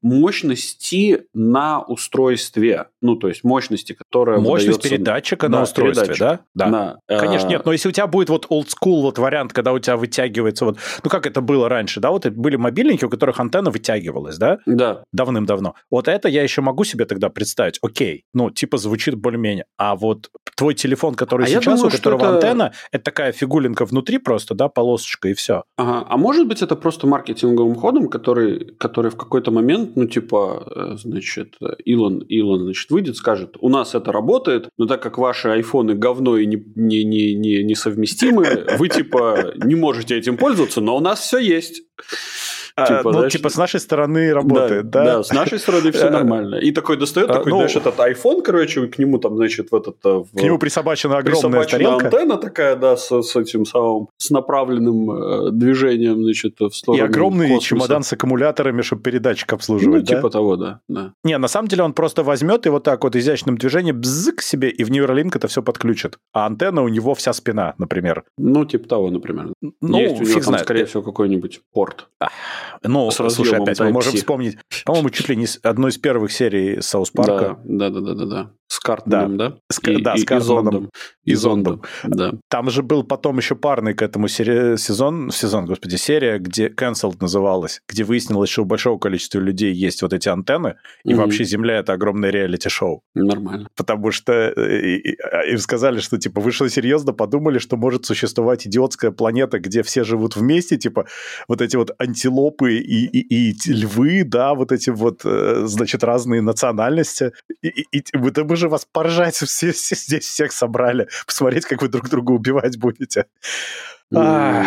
[SPEAKER 1] мощности на устройстве. Ну, то есть мощности, которая
[SPEAKER 2] Мощность передатчика на устройстве,
[SPEAKER 1] передатчик.
[SPEAKER 2] да?
[SPEAKER 1] Да.
[SPEAKER 2] Конечно,
[SPEAKER 1] А,
[SPEAKER 2] нет, но если у тебя будет вот old school вот вариант, когда у тебя вытягивается вот, ну как это было раньше, да, вот были мобильники, у которых антенна вытягивалась, да,
[SPEAKER 1] Да,
[SPEAKER 2] давным-давно. Вот это я еще могу себе тогда представить. Окей, ну типа звучит более-менее. А вот твой телефон, который
[SPEAKER 1] А
[SPEAKER 2] сейчас,
[SPEAKER 1] думаю,
[SPEAKER 2] у которого
[SPEAKER 1] это-
[SPEAKER 2] антенна, это такая фигулинка внутри просто, да, полосочка и все.
[SPEAKER 1] Ага. А может быть, это просто маркетинговым ходом, который, который в какой-то момент, ну, типа, э, значит, э, Илон, Илон, значит, выйдет, скажет, у нас это работает, но так как ваши айфоны говно и не, не, не, не, несовместимы, вы, типа, не можете этим пользоваться, но у нас все есть.
[SPEAKER 2] Типа, ну,
[SPEAKER 1] знаешь,
[SPEAKER 2] типа с нашей стороны работает, да?
[SPEAKER 1] Да, с нашей стороны все
[SPEAKER 2] Э,
[SPEAKER 1] нормально. И такой достает,
[SPEAKER 2] а,
[SPEAKER 1] такой,
[SPEAKER 2] ну-
[SPEAKER 1] знаешь, этот iPhone, короче, к нему там, значит, в этот... э, в-
[SPEAKER 2] К нему присобачена огромная
[SPEAKER 1] присобачена
[SPEAKER 2] тарелка.
[SPEAKER 1] антенна такая, да, с, с этим самым, с направленным э, движением, значит, в
[SPEAKER 2] И
[SPEAKER 1] сторону
[SPEAKER 2] огромный
[SPEAKER 1] космоса.
[SPEAKER 2] чемодан с аккумуляторами, чтобы передатчик
[SPEAKER 1] Ну,
[SPEAKER 2] обслуживать, да?
[SPEAKER 1] типа того, да. да.
[SPEAKER 2] Не, на самом деле он просто возьмет и вот так вот изящным движением бзык себе, и в Neuralink это все подключит. А антенна у него вся спина, например.
[SPEAKER 1] Ну, типа того, например.
[SPEAKER 2] Ну,
[SPEAKER 1] Есть у него
[SPEAKER 2] фиг
[SPEAKER 1] там,
[SPEAKER 2] знает.
[SPEAKER 1] скорее всего, какой-нибудь порт.
[SPEAKER 2] Ну,
[SPEAKER 1] с
[SPEAKER 2] слушай, опять мы можем вспомнить, по-моему, чуть ли не с- одну из первых серий Саус Парка.
[SPEAKER 1] Да, да, да, да, да, да. С Картманом, да?
[SPEAKER 2] С Ка- да, с
[SPEAKER 1] и
[SPEAKER 2] Картманом
[SPEAKER 1] зондом.
[SPEAKER 2] и зондом.
[SPEAKER 1] Да.
[SPEAKER 2] Там же был потом еще парный к этому сери- сезон, сезон, господи, серия, где Cancelled называлась, где выяснилось, что у большого количества людей есть вот эти антенны, и вообще Земля — это огромное реалити-шоу.
[SPEAKER 1] Нормально.
[SPEAKER 2] Потому что э, и- и- а, им сказали, что, типа, вы что, серьезно подумали, что может существовать идиотская планета, где все живут вместе, типа, вот эти вот антилопы и, и- и т- львы, да, вот эти вот, э, значит, разные национальности. И, и- и да мы же вас поржать все, все здесь всех собрали, посмотреть, как вы друг друга убивать будете. Ах,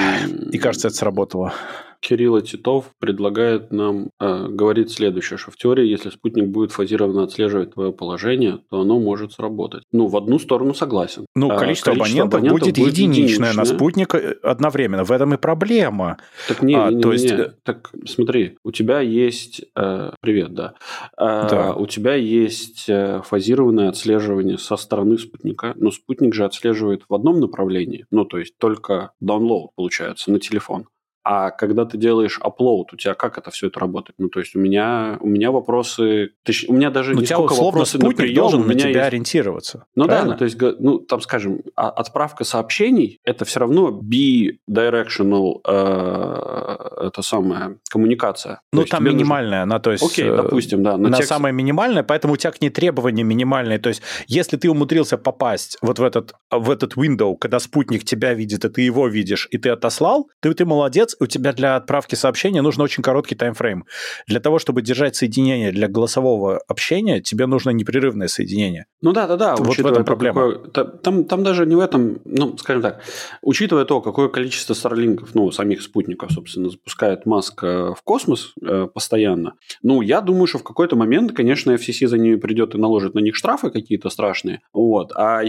[SPEAKER 2] И кажется, это сработало.
[SPEAKER 1] Кирилла Титов предлагает нам, э, говорит следующее, что в теории, если спутник будет фазированно отслеживать твое положение, то оно может сработать. Ну, в одну сторону согласен.
[SPEAKER 2] Ну,
[SPEAKER 1] А
[SPEAKER 2] количество, абонентов, будет, единичное на спутник э, одновременно. В этом и проблема.
[SPEAKER 1] Так не,
[SPEAKER 2] А,
[SPEAKER 1] не, не,
[SPEAKER 2] то есть,
[SPEAKER 1] не.
[SPEAKER 2] э,
[SPEAKER 1] Так смотри, у тебя есть... э, привет, да. Э,
[SPEAKER 2] Да.
[SPEAKER 1] У тебя есть э, фазированное отслеживание со стороны спутника, но спутник же отслеживает в одном направлении, ну, то есть только download получается на телефон. А когда ты делаешь upload, у тебя как это все это работает? Ну, то есть у меня, у меня вопросы... точ- у меня даже
[SPEAKER 2] Ну,
[SPEAKER 1] не сколько вопросы на прием,
[SPEAKER 2] должен
[SPEAKER 1] у
[SPEAKER 2] на
[SPEAKER 1] меня
[SPEAKER 2] тебя
[SPEAKER 1] есть-
[SPEAKER 2] ориентироваться.
[SPEAKER 1] ну да,
[SPEAKER 2] правильно?
[SPEAKER 1] ну, то есть, ну, там, скажем, а- отправка сообщений – это все равно bi-directional, э, это самая коммуникация.
[SPEAKER 2] Ну, там
[SPEAKER 1] тебе нужно-
[SPEAKER 2] минимальная, она, то есть...
[SPEAKER 1] Окей,
[SPEAKER 2] э,
[SPEAKER 1] допустим, да.
[SPEAKER 2] Она
[SPEAKER 1] текст-
[SPEAKER 2] самая минимальная, поэтому у тебя к ней требования минимальные. То есть, если ты умудрился попасть вот в этот, в этот window, когда спутник тебя видит, и ты его видишь, и ты отослал, ты, ты молодец, у тебя для отправки сообщения нужно очень короткий таймфрейм. Для того, чтобы держать соединение для голосового общения, тебе нужно непрерывное соединение.
[SPEAKER 1] Ну да, да, да.
[SPEAKER 2] Вот в этом
[SPEAKER 1] то,
[SPEAKER 2] проблема.
[SPEAKER 1] какое- та- там, там даже не в этом, ну, скажем так, учитывая то, какое количество старлинков, ну, самих спутников, собственно, запускает Маск э, в космос э, постоянно, ну, я думаю, что в какой-то момент, конечно, FCC за ними придет и наложит на них штрафы какие-то страшные, вот, а,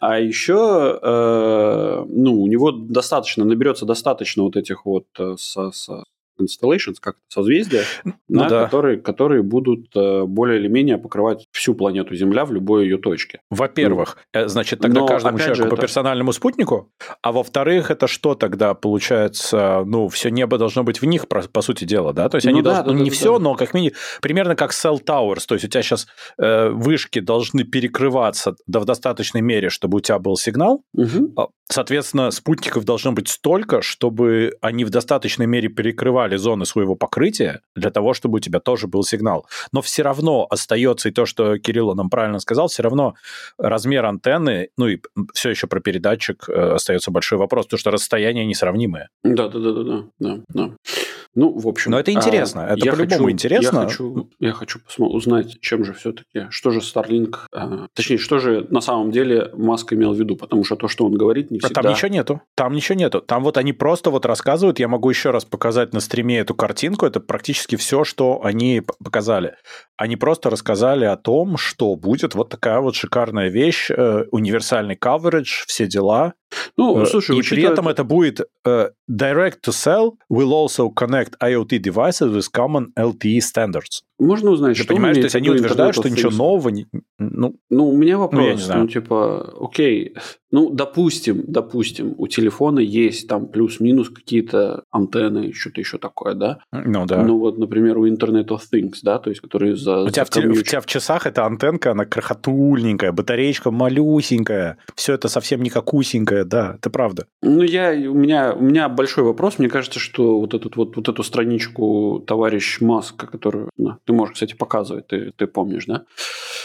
[SPEAKER 1] а еще, э, ну, у него достаточно, наберется достаточно вот этих вот э, со- со- constellations, как созвездия,
[SPEAKER 2] Ну
[SPEAKER 1] да,
[SPEAKER 2] да.
[SPEAKER 1] которые, которые будут э, более или менее покрывать всю планету Земля в любой ее точке.
[SPEAKER 2] Во-первых, э, значит, тогда
[SPEAKER 1] Но,
[SPEAKER 2] каждому человеку
[SPEAKER 1] же,
[SPEAKER 2] по
[SPEAKER 1] это-
[SPEAKER 2] персональному спутнику, а во-вторых, это что тогда получается? Ну, все небо должно быть в них, по, сути дела, да? То есть
[SPEAKER 1] Ну
[SPEAKER 2] они
[SPEAKER 1] да,
[SPEAKER 2] должны,
[SPEAKER 1] да, да,
[SPEAKER 2] не
[SPEAKER 1] да,
[SPEAKER 2] все,
[SPEAKER 1] да.
[SPEAKER 2] но как минимум, примерно как Cell Towers, то есть у тебя сейчас э, вышки должны перекрываться да, в достаточной мере, чтобы у тебя был сигнал,
[SPEAKER 1] Мгм.
[SPEAKER 2] Соответственно, спутников должно быть столько, чтобы они в достаточной мере перекрывали зоны своего покрытия для того, чтобы у тебя тоже был сигнал. Но все равно остается и то, что Кирилл нам правильно сказал, все равно размер антенны, ну и все еще про передатчик э, остается большой вопрос, потому что расстояния несравнимые.
[SPEAKER 1] Да, да, да, да, да, да, да. Ну, в общем.
[SPEAKER 2] Но это интересно, это
[SPEAKER 1] я
[SPEAKER 2] по-любому интересно.
[SPEAKER 1] Я хочу, я хочу узнать, чем же все-таки, что же Starlink, э, точнее, что же на самом деле Маск имел в виду, потому что то, что он говорит, не
[SPEAKER 2] А
[SPEAKER 1] всегда.
[SPEAKER 2] там ничего нету. Там ничего нету. Там вот они просто вот рассказывают, я могу еще раз показать на стриме эту картинку, это практически все, что они показали. Они просто рассказали о том, что будет вот такая вот шикарная вещь, э, универсальный coverage, все дела.
[SPEAKER 1] Ну,
[SPEAKER 2] Э,
[SPEAKER 1] слушай,
[SPEAKER 2] и при
[SPEAKER 1] учитывая-
[SPEAKER 2] этом это будет э, direct to sell will also connect IoT devices with common LTE standards.
[SPEAKER 1] можно узнать,
[SPEAKER 2] Ты
[SPEAKER 1] что он
[SPEAKER 2] понимаешь, то есть они утверждают, что ничего нового не- Ну,
[SPEAKER 1] ну, у меня вопрос,
[SPEAKER 2] ну, я не знаю.
[SPEAKER 1] ну, типа, окей, ну, допустим, допустим, у телефона есть там плюс-минус какие-то антенны, что-то еще такое, да?
[SPEAKER 2] Ну, да.
[SPEAKER 1] Ну, вот, например, у Internet of Things, да, то есть, которые за...
[SPEAKER 2] У тебя,
[SPEAKER 1] за
[SPEAKER 2] в, у тебя в часах эта антенка, она крохотульненькая, батареечка малюсенькая, все это совсем не какусенькое, да, это правда.
[SPEAKER 1] Ну, я, у, меня, у меня большой вопрос, мне кажется, что вот, этот, вот, вот эту страничку товарищ Маск, которую ну, ты можешь, кстати, показывать, ты, ты помнишь, да?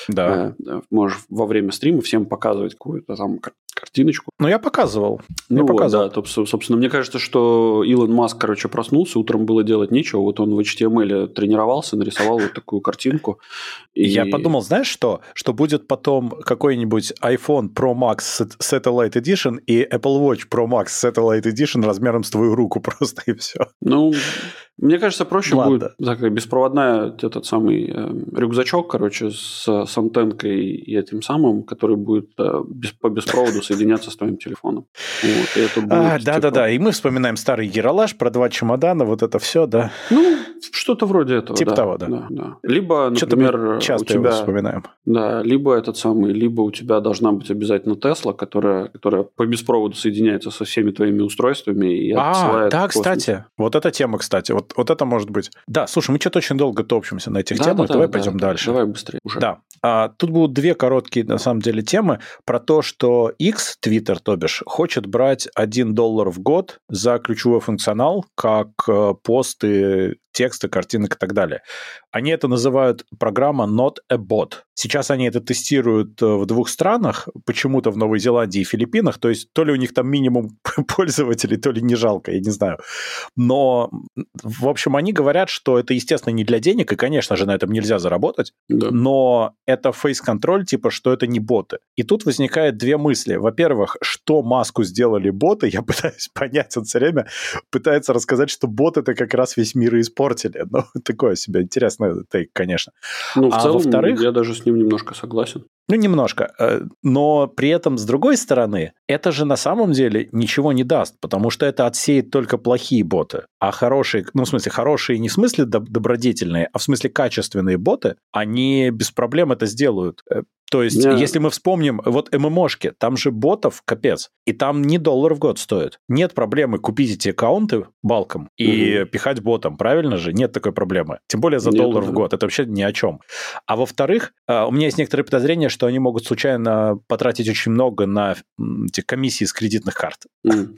[SPEAKER 2] Да.
[SPEAKER 1] Э, можешь во время стрима всем показывать какую-то там картиночку.
[SPEAKER 2] Ну, я показывал.
[SPEAKER 1] Ну,
[SPEAKER 2] я показывал.
[SPEAKER 1] да, то, собственно, мне кажется, что Илон Маск, короче, проснулся, утром было делать нечего, вот он в HTML тренировался, нарисовал вот такую картинку.
[SPEAKER 2] И... Я подумал, знаешь что? Что будет потом какой-нибудь iPhone Pro Max Satellite Edition и Apple Watch Pro Max Satellite Edition размером с твою руку просто, и все.
[SPEAKER 1] Ну, мне кажется, проще Ладно. будет такая беспроводная этот самый э, рюкзачок, короче, с, с антенкой и этим самым, который будет э, без, по беспроводу соединяться с твоим телефоном. Вот, и это будет,
[SPEAKER 2] а, да, да, да. И мы вспоминаем старый Ералаш про два чемодана, вот это все, да.
[SPEAKER 1] Ну, что-то вроде этого.
[SPEAKER 2] Типа
[SPEAKER 1] да,
[SPEAKER 2] того, да.
[SPEAKER 1] да, да. Либо, например,
[SPEAKER 2] часто
[SPEAKER 1] у тебя
[SPEAKER 2] вспоминаем.
[SPEAKER 1] Да, либо этот самый, либо у тебя должна быть обязательно Тесла, которая, которая по беспроводу соединяется со всеми твоими устройствами и
[SPEAKER 2] а. Да, кстати, вот эта тема, кстати, вот, вот это может быть. Да, слушай, мы что-то очень долго топчемся на этих
[SPEAKER 1] да,
[SPEAKER 2] темах.
[SPEAKER 1] Да,
[SPEAKER 2] давай
[SPEAKER 1] да,
[SPEAKER 2] пойдем
[SPEAKER 1] да,
[SPEAKER 2] дальше.
[SPEAKER 1] Давай быстрее. Уже.
[SPEAKER 2] Да. А, тут будут две короткие, на самом деле, темы про то, что X, Twitter, то бишь, хочет брать 1 доллар в год за ключевой функционал, как э, посты тексты, картинок и так далее. Они это называют программа Not a Bot. Сейчас они это тестируют э, в двух странах, почему-то в Новой Зеландии и Филиппинах, то есть то ли у них там минимум пользователей, то ли не жалко, я не знаю. Но, в общем, они говорят, что это, естественно, не для денег, и, конечно же, на этом нельзя заработать,
[SPEAKER 1] да.
[SPEAKER 2] но это фейс-контроль, типа, что это не боты. И тут возникает две мысли. Во-первых, что маску сделали боты, я пытаюсь понять, он все время пытается рассказать, что бот это как раз весь мир и испортили. Ну, такое себе интересное тейк, конечно.
[SPEAKER 1] Ну, в
[SPEAKER 2] а
[SPEAKER 1] целом,
[SPEAKER 2] во-вторых,
[SPEAKER 1] я даже с ним немножко согласен.
[SPEAKER 2] Ну, немножко. Э, но при этом, с другой стороны, это же на самом деле ничего не даст, потому что это отсеет только плохие боты. А хорошие, ну, в смысле, хорошие не в смысле добродетельные, а в смысле качественные боты, они без проблем это сделают. Э, то есть, yeah. если мы вспомним, вот ММОшки, там же ботов капец, и там не доллар в год стоит. Нет проблемы купить эти аккаунты балком и mm-hmm. пихать ботом, правильно же? Нет такой проблемы. Тем более за Нет, доллар да. в год. Это вообще ни о чем. А во-вторых, э, у меня есть некоторые подозрения, что они могут случайно потратить очень много на эти комиссии с кредитных карт.
[SPEAKER 1] Mm.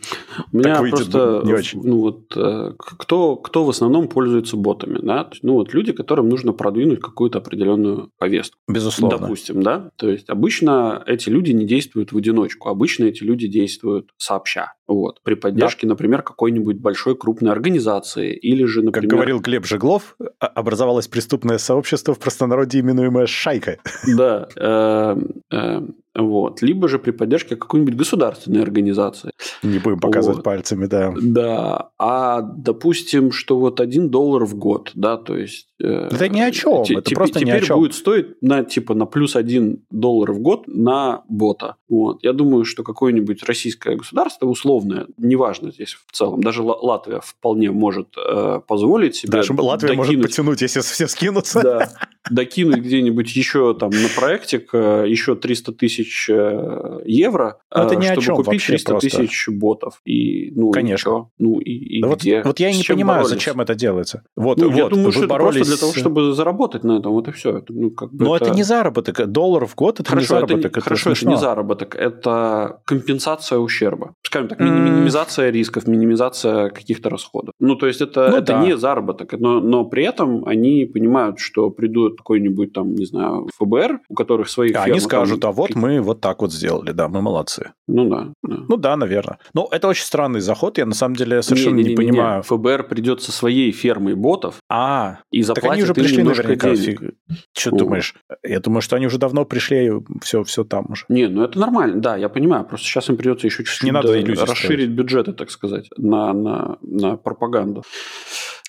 [SPEAKER 1] У меня просто не очень. Ну вот э, кто кто в основном пользуется ботами, да? Ну вот люди, которым нужно продвинуть какую-то определенную повестку.
[SPEAKER 2] Безусловно.
[SPEAKER 1] Допустим, да? То есть обычно эти люди не действуют в одиночку, обычно эти люди действуют сообща. Вот, при поддержке, да. например, какой-нибудь большой крупной организации или же, например...
[SPEAKER 2] Как говорил Глеб Жеглов, а, образовалось преступное сообщество в простонародье, именуемое «Шайка».
[SPEAKER 1] Да. Э, э, вот. Либо же при поддержке какой-нибудь государственной организации.
[SPEAKER 2] Не будем показывать вот. пальцами, да.
[SPEAKER 1] Да. А допустим, что вот один доллар в год, да, то есть...
[SPEAKER 2] Э, это ни о чем, это
[SPEAKER 1] теперь,
[SPEAKER 2] просто
[SPEAKER 1] теперь
[SPEAKER 2] ни о чем.
[SPEAKER 1] будет стоить на, типа, на плюс один доллар в год на бота. Вот. Я думаю, что какое-нибудь российское государство, условное, неважно здесь в целом, даже Латвия вполне может э, позволить себе...
[SPEAKER 2] Даже Латвия
[SPEAKER 1] докинуть,
[SPEAKER 2] может потянуть, если все скинутся.
[SPEAKER 1] Да, докинуть где-нибудь еще там на проектик э, еще 300 тысяч э, евро,
[SPEAKER 2] это ни
[SPEAKER 1] чтобы
[SPEAKER 2] о чем
[SPEAKER 1] купить 300
[SPEAKER 2] просто.
[SPEAKER 1] тысяч ботов. И, ну,
[SPEAKER 2] Конечно.
[SPEAKER 1] И что? ну и, и
[SPEAKER 2] да
[SPEAKER 1] где?
[SPEAKER 2] Вот, вот я и не понимаю,
[SPEAKER 1] боролись?
[SPEAKER 2] зачем это делается. Вот,
[SPEAKER 1] Ну,
[SPEAKER 2] вот,
[SPEAKER 1] я думаю,
[SPEAKER 2] вы
[SPEAKER 1] что
[SPEAKER 2] боролись...
[SPEAKER 1] это для того, чтобы заработать на этом, вот и все. Это, ну, как бы
[SPEAKER 2] Но это... это не заработок. Доллар в год – это
[SPEAKER 1] Хорошо,
[SPEAKER 2] не заработок.
[SPEAKER 1] это,
[SPEAKER 2] это
[SPEAKER 1] хорошо, это
[SPEAKER 2] смешно.
[SPEAKER 1] не заработок, это компенсация ущерба. Скажем так, ми- минимизация рисков, минимизация каких-то расходов. Ну, то есть это,
[SPEAKER 2] Ну
[SPEAKER 1] это
[SPEAKER 2] да.
[SPEAKER 1] не заработок, но, но при этом они понимают, что придут какой-нибудь там, не знаю, ФБР, у которых своих
[SPEAKER 2] А они
[SPEAKER 1] там,
[SPEAKER 2] скажут, а вот мы вот так вот сделали, да, мы молодцы.
[SPEAKER 1] Ну да. да.
[SPEAKER 2] Ну да, наверное. Но это очень странный заход, я на самом деле совершенно не,
[SPEAKER 1] Не-не-не-не.
[SPEAKER 2] понимаю.
[SPEAKER 1] ФБР придет со своей фермой ботов
[SPEAKER 2] А,
[SPEAKER 1] и
[SPEAKER 2] так
[SPEAKER 1] заплатит
[SPEAKER 2] они уже пришли наверняка.
[SPEAKER 1] денег.
[SPEAKER 2] Что
[SPEAKER 1] Вот.
[SPEAKER 2] думаешь? Я думаю, что они уже давно пришли, все, все там уже.
[SPEAKER 1] Не, ну это нормально, да, я понимаю. Просто сейчас им придется еще чуть-чуть
[SPEAKER 2] Не надо
[SPEAKER 1] расширить бюджеты, так сказать, на, на, на пропаганду.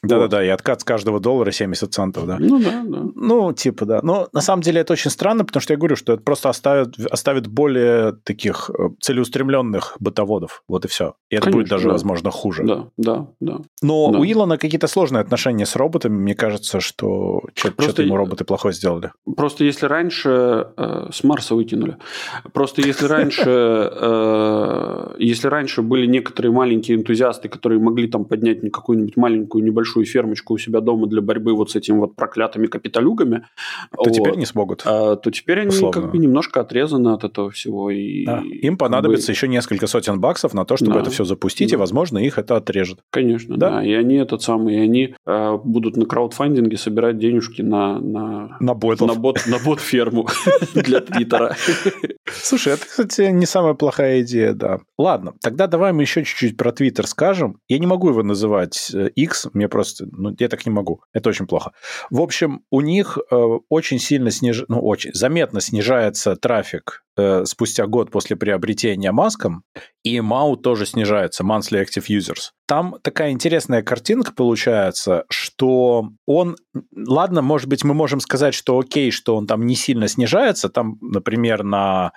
[SPEAKER 2] Да-да-да, вот. и откат с каждого доллара 70 центов, да.
[SPEAKER 1] Ну да, да.
[SPEAKER 2] Ну, типа, да. Но на самом деле это очень странно, потому что я говорю, что это просто оставит, оставит более таких э, целеустремленных бытоводов. Вот и все. И это Конечно, будет даже, да. возможно, хуже.
[SPEAKER 1] Да, да, да.
[SPEAKER 2] Но да. у Илона какие-то сложные отношения с роботами. Мне кажется, что что-то ему роботы плохое сделали.
[SPEAKER 1] Просто если раньше э, с Марса выкинули. Просто если раньше, э, если раньше были некоторые маленькие энтузиасты, которые могли там поднять какую-нибудь маленькую небольшую фермочку у себя дома для борьбы вот с этими вот проклятыми капиталюгами,
[SPEAKER 2] то вот, теперь не смогут.
[SPEAKER 1] А, то теперь они условно. как бы немножко отрезаны от этого всего. И,
[SPEAKER 2] да. Им понадобится бы... еще несколько сотен баксов на то, чтобы да. это все запустить, да. и, возможно, их это отрежет.
[SPEAKER 1] Конечно, да. да. И они этот самый, и они э, будут на краудфандинге собирать денежки на на
[SPEAKER 2] на ботов.
[SPEAKER 1] на бот на бот ферму для Твиттера.
[SPEAKER 2] Слушай, это, кстати, не самая плохая идея, да. Ладно, тогда давай мы еще чуть-чуть про Твиттер скажем. Я не могу его называть X, э, мне просто, ну, я так не могу. Это очень плохо. В общем, у них э, очень сильно сниж... ну, очень заметно снижается трафик э, спустя год после приобретения маском, и MAU тоже снижается, Monthly Active Users. Там такая интересная картинка получается, что он, ладно, может быть, мы можем сказать, что окей, что он там не сильно снижается, там, например, на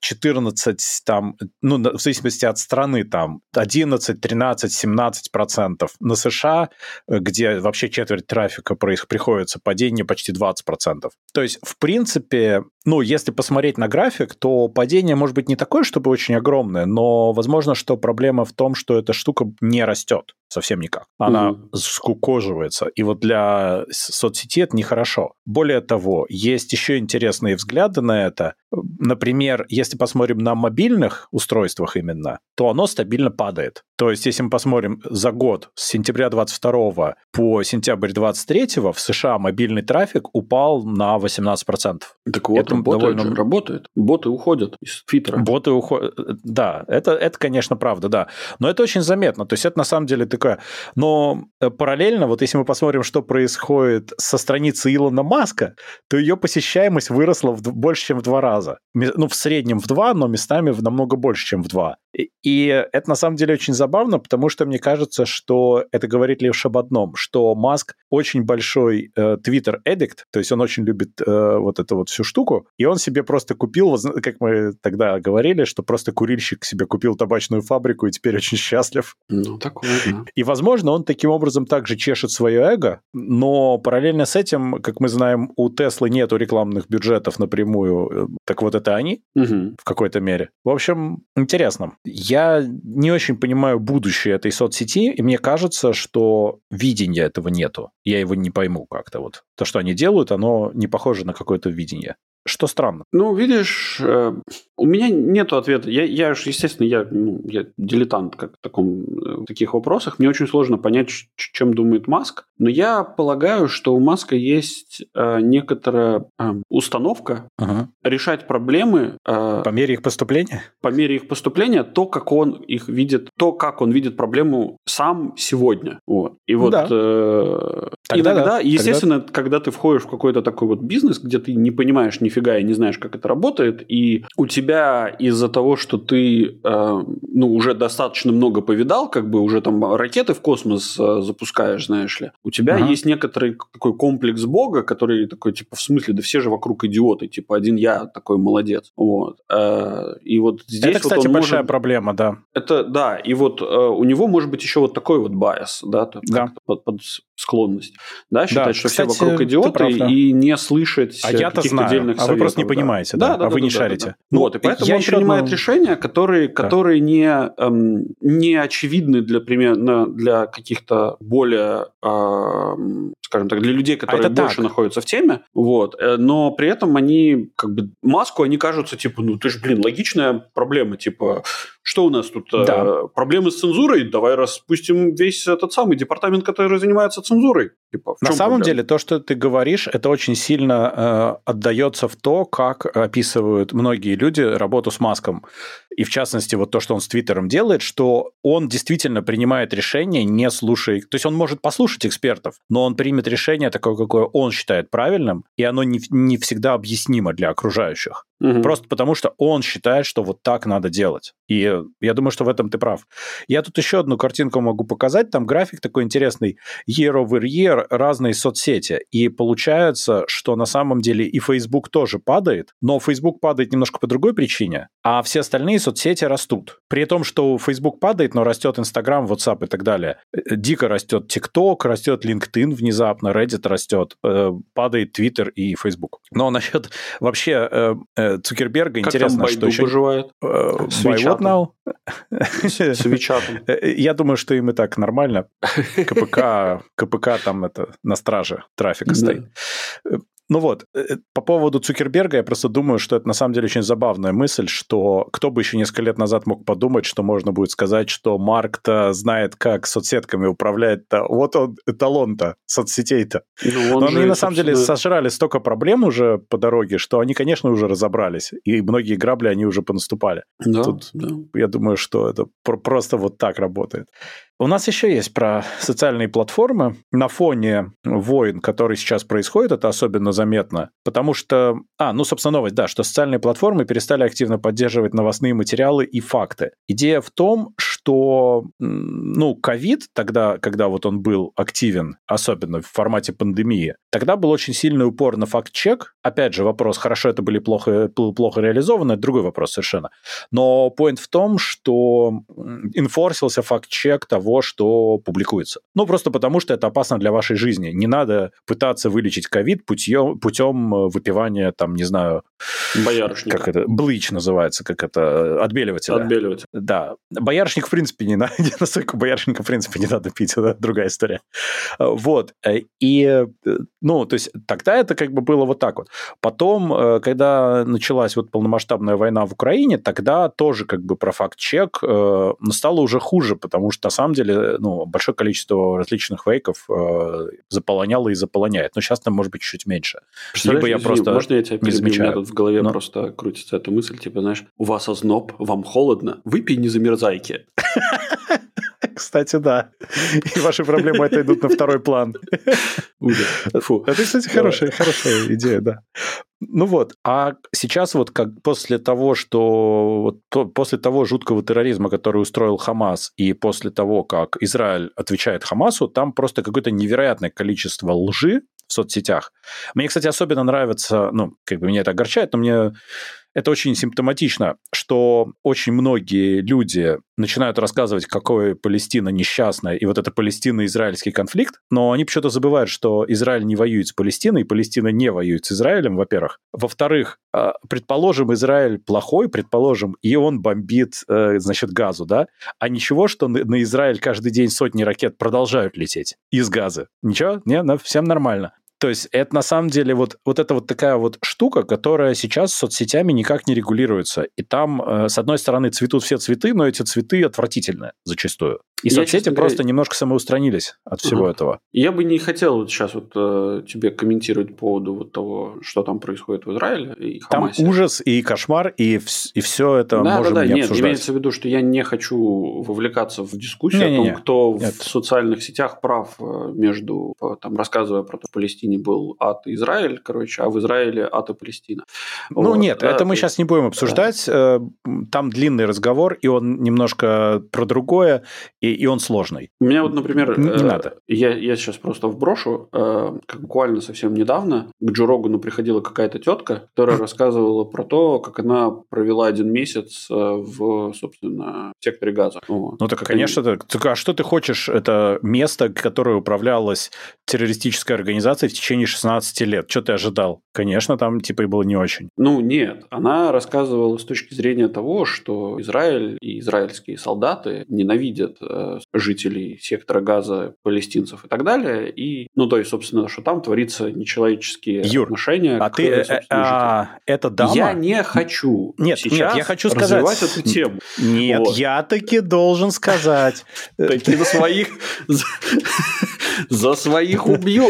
[SPEAKER 2] 14, э, там, ну, в зависимости от страны, там, 11, 13, 17 процентов. На США, э, где вообще четверть трафика приходится, падение почти 20 процентов. То есть, в принципе, ну, если посмотреть на график, то падение может быть не такое, чтобы очень огромное, но возможно, что проблема в том, что эта штука не растет совсем никак. Она mm-hmm. скукоживается. И вот для соцсети это нехорошо. Более того, есть еще интересные взгляды на это. Например, если посмотрим на мобильных устройствах именно, то оно стабильно падает. То есть, если мы посмотрим за год с сентября 22 по сентябрь 23 в США мобильный трафик упал на 18%.
[SPEAKER 1] Так вот, это работает, довольно... работает. Боты уходят из Твиттера.
[SPEAKER 2] Боты уходят, да. Это, это, конечно, правда, да. Но это очень заметно. То есть, это на самом деле такое... Но э, параллельно, вот если мы посмотрим, что происходит со страницы Илона Маска, то ее посещаемость выросла в больше, чем в два раза. Ну, в среднем в два, но местами в намного больше, чем в два. И это на самом деле очень забавно, потому что мне кажется, что это говорит лишь об одном, что Маск очень большой э, addict, то есть он очень любит э, вот эту вот всю штуку, и он себе просто купил, как мы тогда говорили, что просто курильщик себе купил табачную фабрику и теперь очень счастлив.
[SPEAKER 1] Ну, такое, да.
[SPEAKER 2] И, возможно, он таким образом также чешет свое эго, но параллельно с этим, как мы знаем, у Теслы нету рекламных бюджетов напрямую, так вот это они угу. в какой-то мере. В общем, интересно. Я не очень понимаю будущее этой соцсети, и мне кажется, что видения этого нету. Я его не пойму как-то вот. То, что они делают, оно не похоже на какое-то видение что странно.
[SPEAKER 1] Ну, видишь, э, у меня нет ответа. Я, я же, естественно, я, ну, я дилетант как в, таком, э, в таких вопросах. Мне очень сложно понять, чем думает Маск. Но я полагаю, что у Маска есть э, некоторая э, установка ага. решать проблемы...
[SPEAKER 2] Э, по мере их поступления?
[SPEAKER 1] По мере их поступления, то, как он их видит, то, как он видит проблему сам сегодня. Вот. И вот да. э, Тогда иногда, да. естественно, Тогда... когда ты входишь в какой-то такой вот бизнес, где ты не понимаешь нифига и не знаешь, как это работает, и у тебя из-за того, что ты э, ну, уже достаточно много повидал, как бы уже там ракеты в космос э, запускаешь, знаешь ли, у тебя ага. есть некоторый такой комплекс бога, который такой, типа, в смысле, да все же вокруг идиоты, типа, один я такой молодец. Вот. Э, и вот здесь
[SPEAKER 2] Это, кстати,
[SPEAKER 1] вот
[SPEAKER 2] большая
[SPEAKER 1] может...
[SPEAKER 2] проблема, да.
[SPEAKER 1] Это, да, и вот э, у него может быть еще вот такой вот bias, да, да. Под, под склонность, да, считать, да, что кстати, все вокруг идиоты и не слышать
[SPEAKER 2] а я-то знаю, отдельных а советов, вы просто не понимаете, да, да, да а да, вы да, не да, шарите. Да, да.
[SPEAKER 1] Ну, вот, и поэтому он принимает одно... решения, которые, которые да. не, эм, не очевидны для, примерно, для каких-то более, эм, скажем так, для людей, а которые а больше так. находятся в теме, вот, э, но при этом они, как бы, маску, они кажутся, типа, ну, ты же, блин, логичная проблема, типа, что у нас тут? Э, да. проблемы с цензурой? Давай распустим весь этот самый департамент, который занимается цензурой.
[SPEAKER 2] Типа, На самом проблема? деле, то, что ты говоришь, это очень сильно э, отдается в то, как описывают многие люди работу с Маском. И в частности, вот то, что он с Твиттером делает, что он действительно принимает решение, не слушая... То есть он может послушать экспертов, но он примет решение такое, какое он считает правильным, и оно не, не всегда объяснимо для окружающих. Угу. Просто потому, что он считает, что вот так надо делать. И я думаю, что в этом ты прав. Я тут еще одну картинку могу показать. Там график такой интересный. Year over year разные соцсети. И получается, что на самом деле и Facebook тоже падает, но Facebook падает немножко по другой причине, а все остальные соцсети растут. При том, что Facebook падает, но растет Instagram, WhatsApp и так далее. Э, дико растет TikTok, растет LinkedIn внезапно, Reddit растет, э, падает Twitter и Facebook. Но насчет вообще э, Цукерберга
[SPEAKER 1] как
[SPEAKER 2] интересно,
[SPEAKER 1] там
[SPEAKER 2] что еще...
[SPEAKER 1] поживает?
[SPEAKER 2] С what now?
[SPEAKER 1] С Вичатом.
[SPEAKER 2] Я думаю, что им и так нормально. КПК, КПК там это на страже трафика стоит. Ну вот, э, э, по поводу Цукерберга я просто думаю, что это на самом деле очень забавная мысль, что кто бы еще несколько лет назад мог подумать, что можно будет сказать, что Марк-то знает, как соцсетками управляет-то. Вот он, эталон-то, соцсетей-то. Ну, Но они на самом деле сожрали столько проблем уже по дороге, что они, конечно, уже разобрались. И многие грабли они уже понаступали.
[SPEAKER 1] Да, Тут, да.
[SPEAKER 2] Я думаю, что это просто вот так работает. У нас еще есть про социальные платформы. На фоне войн, которые сейчас происходят, это особенно заметно, потому что... А, ну, собственно, новость, да, что социальные платформы перестали активно поддерживать новостные материалы и факты. Идея в том, что, ну, ковид тогда, когда вот он был активен, особенно в формате пандемии, тогда был очень сильный упор на факт-чек. Опять же, вопрос, хорошо это были плохо, плохо реализовано, это другой вопрос совершенно. Но point в том, что инфорсился факт-чек того, что публикуется. Ну, просто потому, что это опасно для вашей жизни. Не надо пытаться вылечить ковид путем, путем э, выпивания, там, не знаю...
[SPEAKER 1] Боярышника.
[SPEAKER 2] Как это? Блыч называется, как это? Отбеливателя.
[SPEAKER 1] Отбеливатель.
[SPEAKER 2] Да. Боярышник, в принципе, не надо. Настолько боярышника, в принципе, не надо пить. Это другая история. Э, вот. Э, и, ну, то есть, тогда это как бы было вот так вот. Потом, когда началась вот полномасштабная война в Украине, тогда тоже как бы про факт-чек стало уже хуже, потому что, на самом деле, ну, большое количество различных фейков э, заполоняло и заполоняет. Но сейчас там может быть чуть меньше.
[SPEAKER 1] Либо я просто можно я тебя не замечаю? У меня тут в голове Но... просто крутится эта мысль, типа, знаешь, у вас озноб, вам холодно, выпей, не замерзайки.
[SPEAKER 2] Кстати, да. И ваши проблемы это идут на второй план. Фу. Это, кстати, хорошая, хорошая идея, да. Ну вот, а сейчас вот как после того, что вот после того жуткого терроризма, который устроил Хамас, и после того, как Израиль отвечает Хамасу, там просто какое-то невероятное количество лжи в соцсетях. Мне, кстати, особенно нравится, ну, как бы меня это огорчает, но мне это очень симптоматично, что очень многие люди начинают рассказывать, какой Палестина несчастная, и вот это Палестино-израильский конфликт, но они почему-то забывают, что Израиль не воюет с Палестиной, и Палестина не воюет с Израилем, во-первых. Во-вторых, а, предположим, Израиль плохой, предположим, и он бомбит, э, значит, газу, да? А ничего, что на Израиль каждый день сотни ракет продолжают лететь из газа. Ничего? Не, всем нормально. То есть это на самом деле вот, вот это вот такая вот штука, которая сейчас соцсетями никак не регулируется. И там, э, с одной стороны, цветут все цветы, но эти цветы отвратительные зачастую. И я, соцсети просто говоря... немножко самоустранились от всего угу. этого.
[SPEAKER 1] Я бы не хотел вот сейчас вот э, тебе комментировать по поводу вот того, что там происходит в Израиле и
[SPEAKER 2] Хамасе. Там ужас и кошмар, и, и все это да, можем да, да. не
[SPEAKER 1] Нет,
[SPEAKER 2] обсуждать.
[SPEAKER 1] имеется в виду, что я не хочу вовлекаться в дискуссию не, о том, не, не. кто Нет. в социальных сетях прав э, между, там, рассказывая про то, в Палестине был ад и Израиль, короче, а в Израиле ад и Палестина.
[SPEAKER 2] Ну вот, нет, да, это мы есть... сейчас не будем обсуждать. Да. Э, там длинный разговор, и он немножко про другое, и и, и он сложный.
[SPEAKER 1] У меня вот, например,
[SPEAKER 2] не, не э, надо.
[SPEAKER 1] Я, я сейчас просто вброшу, э, как буквально совсем недавно к Джо Рогану приходила какая-то тетка, которая рассказывала про то, как она провела один месяц э, в, собственно, секторе газа.
[SPEAKER 2] Вот. Ну так, как конечно, они... так, а что ты хочешь? Это место, которое управлялось террористической организацией в течение 16 лет. Что ты ожидал? Конечно, там типа и было не очень.
[SPEAKER 1] Ну нет, она рассказывала с точки зрения того, что Израиль и израильские солдаты ненавидят э, Э, жителей сектора газа, палестинцев и так далее. И, ну, то есть, собственно, что там творится нечеловеческие Юр, отношения.
[SPEAKER 2] А к, ты, э, а, это дама?
[SPEAKER 1] Я не хочу
[SPEAKER 2] нет,
[SPEAKER 1] сейчас
[SPEAKER 2] нет, я хочу сказать, развивать
[SPEAKER 1] эту тему.
[SPEAKER 2] Нет, вот. я таки должен сказать.
[SPEAKER 1] Таки за своих... За своих убью.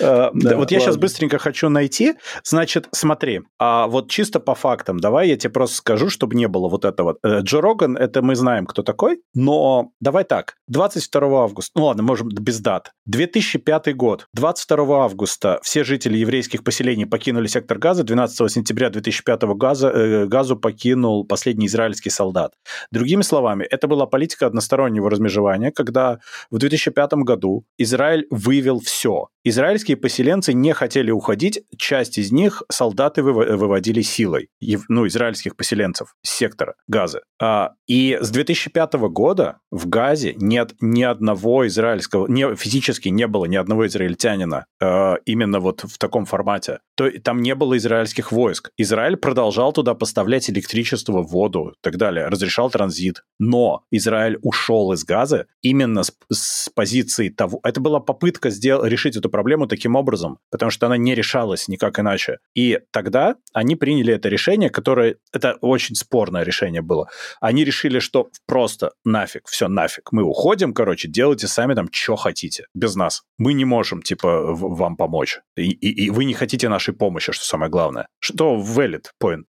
[SPEAKER 2] Э, вот я сейчас быстренько хочу найти. Значит, смотри, а вот чисто по фактам, давай я тебе просто скажу, чтобы не было вот этого. Э, Джо Роган, это мы знаем, кто такой, но давай так, 22 августа, ну ладно, можем без дат, 2005 год, 22 августа все жители еврейских поселений покинули сектор Газа, 12 сентября 2005 газа, э, Газу покинул последний израильский солдат. Другими словами, это была политика одностороннего размежевания, когда в 2005 году Израиль вывел все. Израильские поселенцы не хотели уходить, часть из них солдаты выводили силой, ну, израильских поселенцев с сектора Газа. А, и с 2005 года в Газе нет ни одного израильского, не, физически не было ни одного израильтянина а, именно вот в таком формате. То, там не было израильских войск. Израиль продолжал туда поставлять электричество, воду и так далее, разрешал транзит. Но Израиль ушел из Газа именно с, с позиции того... Это была попытка сдел- решить эту проблему таким образом, потому что она не решалась никак иначе. И тогда они приняли это решение, которое... Это очень спорное решение было. Они решили, что просто нафиг, все нафиг. Мы уходим, короче, делайте сами там, что хотите, без нас. Мы не можем, типа, вам помочь. И, и, и вы не хотите нашей помощи, что самое главное. Что valid point.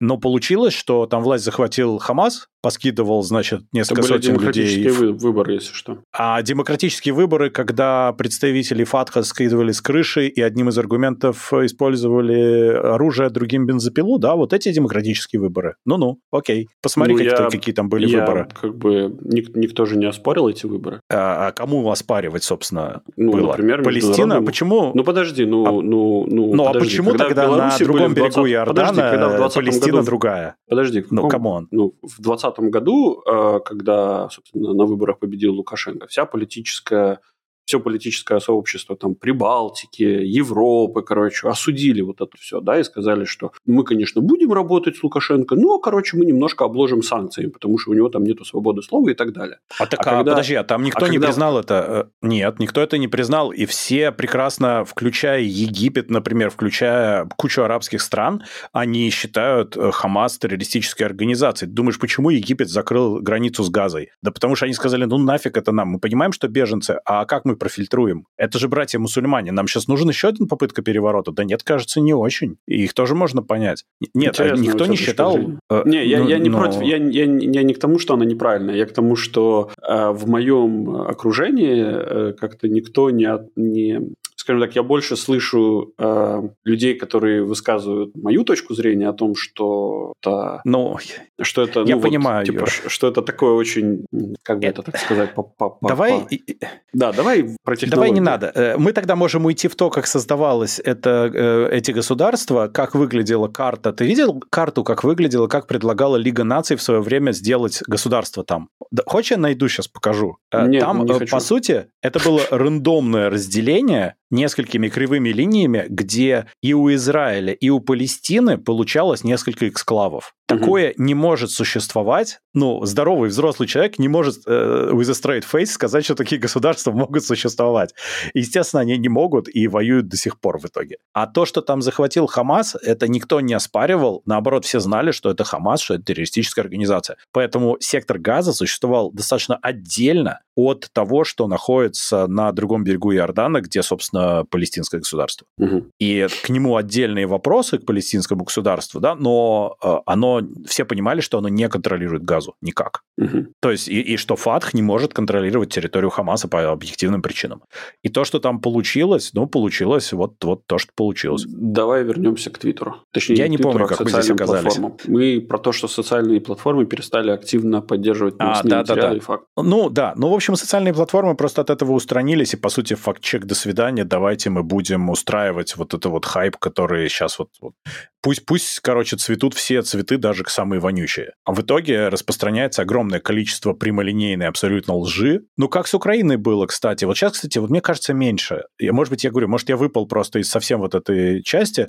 [SPEAKER 2] Но получилось, что там власть захватил Хамас, поскидывал, значит, несколько Это были сотен
[SPEAKER 1] демократические людей. выборы, если что.
[SPEAKER 2] А демократические выборы, когда представители Фатха скидывали с крыши и одним из аргументов использовали оружие, другим бензопилу, да, вот эти демократические выборы. Ну-ну, окей. Посмотри, ну, как я, какие там были я, выборы.
[SPEAKER 1] как бы ник, никто же не оспорил эти выборы.
[SPEAKER 2] А, а кому оспаривать, собственно, ну, было? Например, Палестина? Почему?
[SPEAKER 1] Ну, подожди, ну... А...
[SPEAKER 2] Ну, ну, ну а подожди, а почему когда тогда на другом берегу 20... Иордана подожди, когда в Палестина году... другая?
[SPEAKER 1] Подожди, в
[SPEAKER 2] ну, come on.
[SPEAKER 1] Ну, в 2020 году, э, когда, собственно, на выборах победил Лукашенко, вся политическая все политическое сообщество там Прибалтики, Европы, короче, осудили вот это все, да, и сказали, что мы, конечно, будем работать с Лукашенко, но, короче, мы немножко обложим санкциями, потому что у него там нету свободы слова и так далее.
[SPEAKER 2] А так, а, когда... подожди, а там никто а не когда... признал это? Э, нет, никто это не признал, и все прекрасно, включая Египет, например, включая кучу арабских стран, они считают э, Хамас террористической организацией. Думаешь, почему Египет закрыл границу с Газой? Да потому что они сказали, ну нафиг это нам, мы понимаем, что беженцы, а как мы профильтруем? Это же братья-мусульмане. Нам сейчас нужен еще один попытка переворота? Да нет, кажется, не очень. И их тоже можно понять. Нет, Интересно, никто не считал...
[SPEAKER 1] Э, не, я, но, я не но... против. Я, я, я не к тому, что она неправильная. Я к тому, что э, в моем окружении э, как-то никто не, не скажем так, я больше слышу э, людей, которые высказывают мою точку зрения о том, что это,
[SPEAKER 2] ну,
[SPEAKER 1] что это,
[SPEAKER 2] я ну, понимаю,
[SPEAKER 1] вот, типа, что это такое очень, как бы это, так сказать, по, по,
[SPEAKER 2] по, давай, по...
[SPEAKER 1] да, давай про технологии.
[SPEAKER 2] Давай не надо. Э, мы тогда можем уйти в то, как создавалось это э, эти государства, как выглядела карта. Ты видел карту, как выглядела, как предлагала Лига наций в свое время сделать государство там? Хочешь, я найду сейчас покажу? Э, Нет, там, не по сути, это было рандомное разделение несколькими кривыми линиями, где и у Израиля, и у Палестины получалось несколько эксклавов. Такое угу. не может существовать. Ну, здоровый взрослый человек не может э, with a straight face сказать, что такие государства могут существовать. Естественно, они не могут и воюют до сих пор в итоге. А то, что там захватил Хамас, это никто не оспаривал. Наоборот, все знали, что это Хамас, что это террористическая организация. Поэтому сектор Газа существовал достаточно отдельно от того, что находится на другом берегу Иордана, где, собственно, палестинское государство. Угу. И к нему отдельные вопросы, к палестинскому государству, да, но э, оно все понимали, что оно не контролирует газу никак. Угу. То есть, и, и что ФАТХ не может контролировать территорию Хамаса по объективным причинам. И то, что там получилось, ну, получилось вот, вот то, что получилось.
[SPEAKER 1] Давай вернемся к Твиттеру. Точнее,
[SPEAKER 2] Я не Твиттеру, помню, а как мы здесь оказались.
[SPEAKER 1] Платформам. Мы про то, что социальные платформы перестали активно поддерживать а, да, да, да. факт.
[SPEAKER 2] Ну, да. Ну, в общем, социальные платформы просто от этого устранились, и, по сути, факт-чек «до свидания», давайте мы будем устраивать вот это вот хайп, который сейчас вот... вот. Пусть, пусть, короче, цветут все цветы, даже к самые вонючие. А в итоге распространяется огромное количество прямолинейной абсолютно лжи. Ну, как с Украиной было, кстати. Вот сейчас, кстати, вот мне кажется, меньше. Я, может быть, я говорю, может, я выпал просто из совсем вот этой части.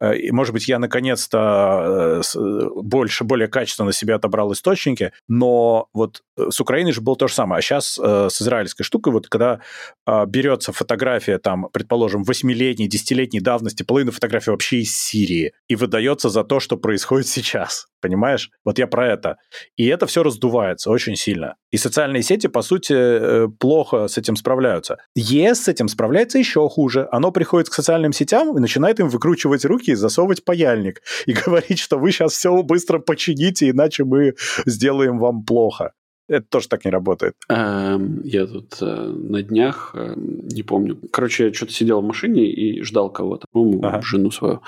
[SPEAKER 2] Э, и, может быть, я наконец-то э, больше, более качественно себе отобрал источники. Но вот э, с Украиной же было то же самое. А сейчас с израильской штукой, вот когда берется фотография, там, предположим, восьмилетней, десятилетней давности, половина фотографий вообще из Сирии, и выдается за то, что происходит сейчас. Понимаешь? Вот я про это. И это все раздувается очень сильно. И социальные сети, по сути, э, плохо с этим справляются. ЕС с этим справляется еще хуже. Оно приходит к социальным сетям и начинает им выкручивать руки и засовывать паяльник. И говорить, что вы сейчас все быстро почините, иначе мы сделаем вам плохо. Это тоже так не работает.
[SPEAKER 1] Эм, я тут э, на днях, э, не помню. Короче, я что-то сидел в машине и ждал кого-то, по-моему, ага. жену свою.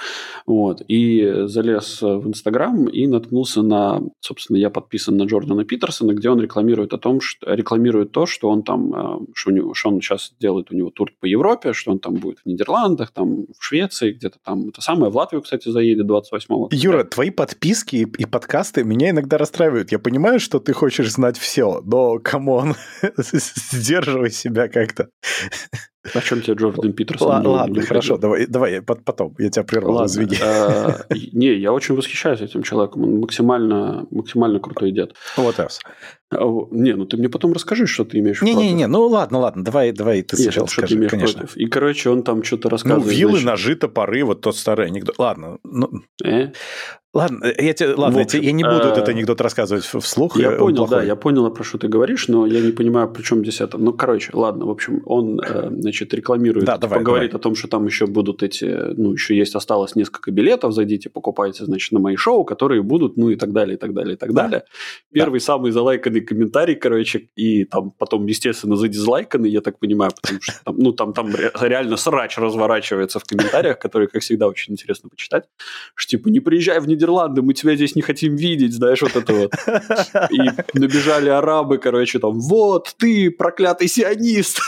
[SPEAKER 1] Вот. И залез в Инстаграм и наткнулся на... Собственно, я подписан на Джордана Питерсона, где он рекламирует о том, что... Рекламирует то, что он там... Э, что, у него, что он сейчас делает у него тур по Европе, что он там будет в Нидерландах, там в Швеции, где-то там... Это самое. В Латвию, кстати, заедет 28-го.
[SPEAKER 2] Юра, твои подписки и подкасты меня иногда расстраивают. Я понимаю, что ты хочешь знать все, но, come on, сдерживай себя как-то.
[SPEAKER 1] О чем тебе Джордан Питерсон?
[SPEAKER 2] Ладно, ладно хорошо, давай, давай потом, я тебя прервал, ладно, извини.
[SPEAKER 1] А, не, я очень восхищаюсь этим человеком, он максимально, максимально крутой дед.
[SPEAKER 2] Вот.
[SPEAKER 1] А, не, ну ты мне потом расскажи, что ты имеешь
[SPEAKER 2] не, против. Не-не-не, ну ладно, ладно, давай, давай ты
[SPEAKER 1] сначала что скажи, ты имеешь конечно. Против. И, короче, он там что-то рассказывает.
[SPEAKER 2] Ну, вилы, значит... ножи, топоры, вот тот старый анекдот. Ладно, ну... Э? Ладно, я, тебе, ладно общем, я, не буду э, этот анекдот рассказывать вслух.
[SPEAKER 1] Я понял, плохой. да, я понял, про что ты говоришь, но я не понимаю, при чем здесь это. Ну, короче, ладно, в общем, он, э, значит, рекламирует, да, давай, говорит давай. о том, что там еще будут эти, ну, еще есть, осталось несколько билетов, зайдите, покупайте, значит, на мои шоу, которые будут, ну, и так далее, и так далее, и так да. далее. Первый да. самый залайканный комментарий, короче, и там потом, естественно, задизлайканный, я так понимаю, потому что там, ну, там, там реально срач разворачивается в комментариях, которые, как всегда, очень интересно почитать, что, типа, не приезжай в Нидерланды, мы тебя здесь не хотим видеть, знаешь, вот это вот. И набежали арабы, короче, там, вот, ты проклятый сионист.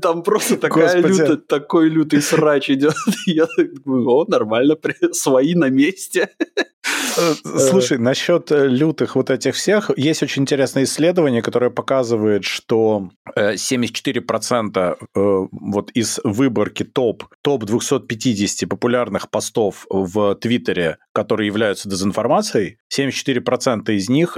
[SPEAKER 1] Там просто такая лютая, такой лютый срач идет. Я думаю, о, нормально, свои на месте.
[SPEAKER 2] Э, слушай, насчет э, лютых вот этих всех, есть очень интересное исследование, которое показывает, что 74% э, вот из выборки топ, топ 250 популярных постов в Твиттере, которые являются дезинформацией, 74% из них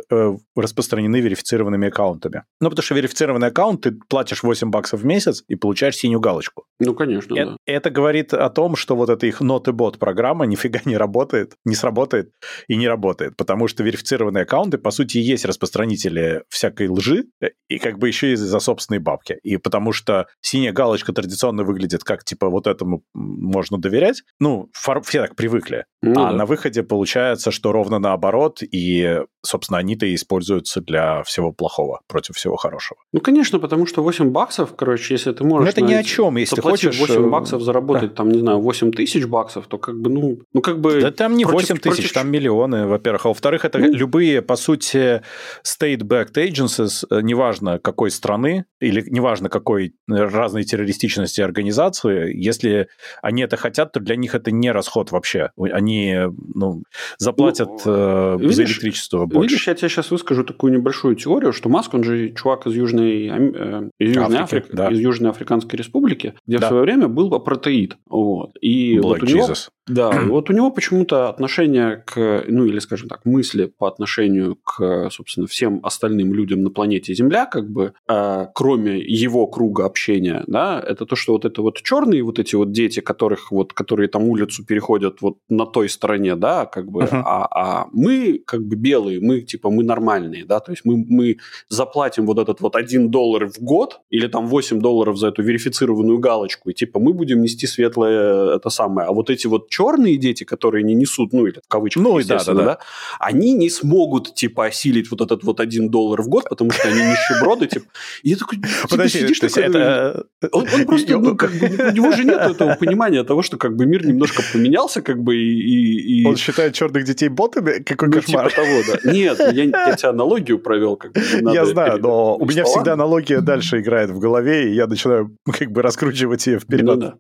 [SPEAKER 2] распространены верифицированными аккаунтами. Ну, потому что верифицированный аккаунт, ты платишь 8 баксов в месяц и получаешь синюю галочку.
[SPEAKER 1] Ну, конечно,
[SPEAKER 2] это,
[SPEAKER 1] да.
[SPEAKER 2] Это говорит о том, что вот эта их not bot программа нифига не работает, не сработает, и не работает, потому что верифицированные аккаунты, по сути, и есть распространители всякой лжи, э, и как бы еще и за собственные бабки. И потому что синяя галочка традиционно выглядит как, типа, вот этому можно доверять. Ну, фор- все так привыкли. Ну, а да. на выходе получается, что ровно наоборот, и, собственно, они-то и используются для всего плохого против всего хорошего.
[SPEAKER 1] Ну, конечно, потому что 8 баксов, короче, если ты можешь... Но
[SPEAKER 2] это ни о чем, если хочешь...
[SPEAKER 1] 8 э, баксов заработать, да. там, не знаю, 8 тысяч баксов, то как бы, ну, ну как бы...
[SPEAKER 2] Да там не против, 8 тысяч, против... там миллионы, во-первых. А во-вторых, это ну... любые, по сути, state-backed agencies, э, неважно какой страны, или неважно какой разной террористичности организации, если они это хотят, то для них это не расход вообще. Они ну, заплатят ну, э, видишь, за электричество больше.
[SPEAKER 1] Видишь, я тебе сейчас выскажу такую небольшую теорию, что Маск, он же чувак из Южной, э, из Южной Африки, Африки да. из Южной Африканской Республики, где да. в свое время был апартеид. Вот. И Black вот у него, Jesus. Да, вот у него почему-то отношение к, ну или, скажем так, мысли по отношению к, собственно, всем остальным людям на планете Земля, как бы, э, кроме его круга общения, да, это то, что вот это вот черные вот эти вот дети, которых вот, которые там улицу переходят вот на той стороне, да, как бы, uh-huh. а, а мы как бы белые, мы типа мы нормальные, да, то есть мы, мы заплатим вот этот вот один доллар в год или там 8 долларов за эту верифицированную галочку, и типа мы будем нести светлое это самое, а вот эти вот черные дети, которые не несут, ну, или в кавычках, ну, естественно, да, да, да. они не смогут, типа, осилить вот этот вот один доллар в год, потому что они нищеброды, типа. И я такой, типа, Подожди, сидишь такой, это... Он, он просто, ну, как бы, у него же нет этого понимания того, что, как бы, мир немножко поменялся, как бы, и... и...
[SPEAKER 2] Он считает черных детей ботами? Какой ну, кошмар.
[SPEAKER 1] Типа того, да. Нет, я, я тебе аналогию провел, как бы,
[SPEAKER 2] Я знаю, но у меня всегда аналогия дальше играет в голове, и я начинаю, как бы, раскручивать ее вперед. Ну, да.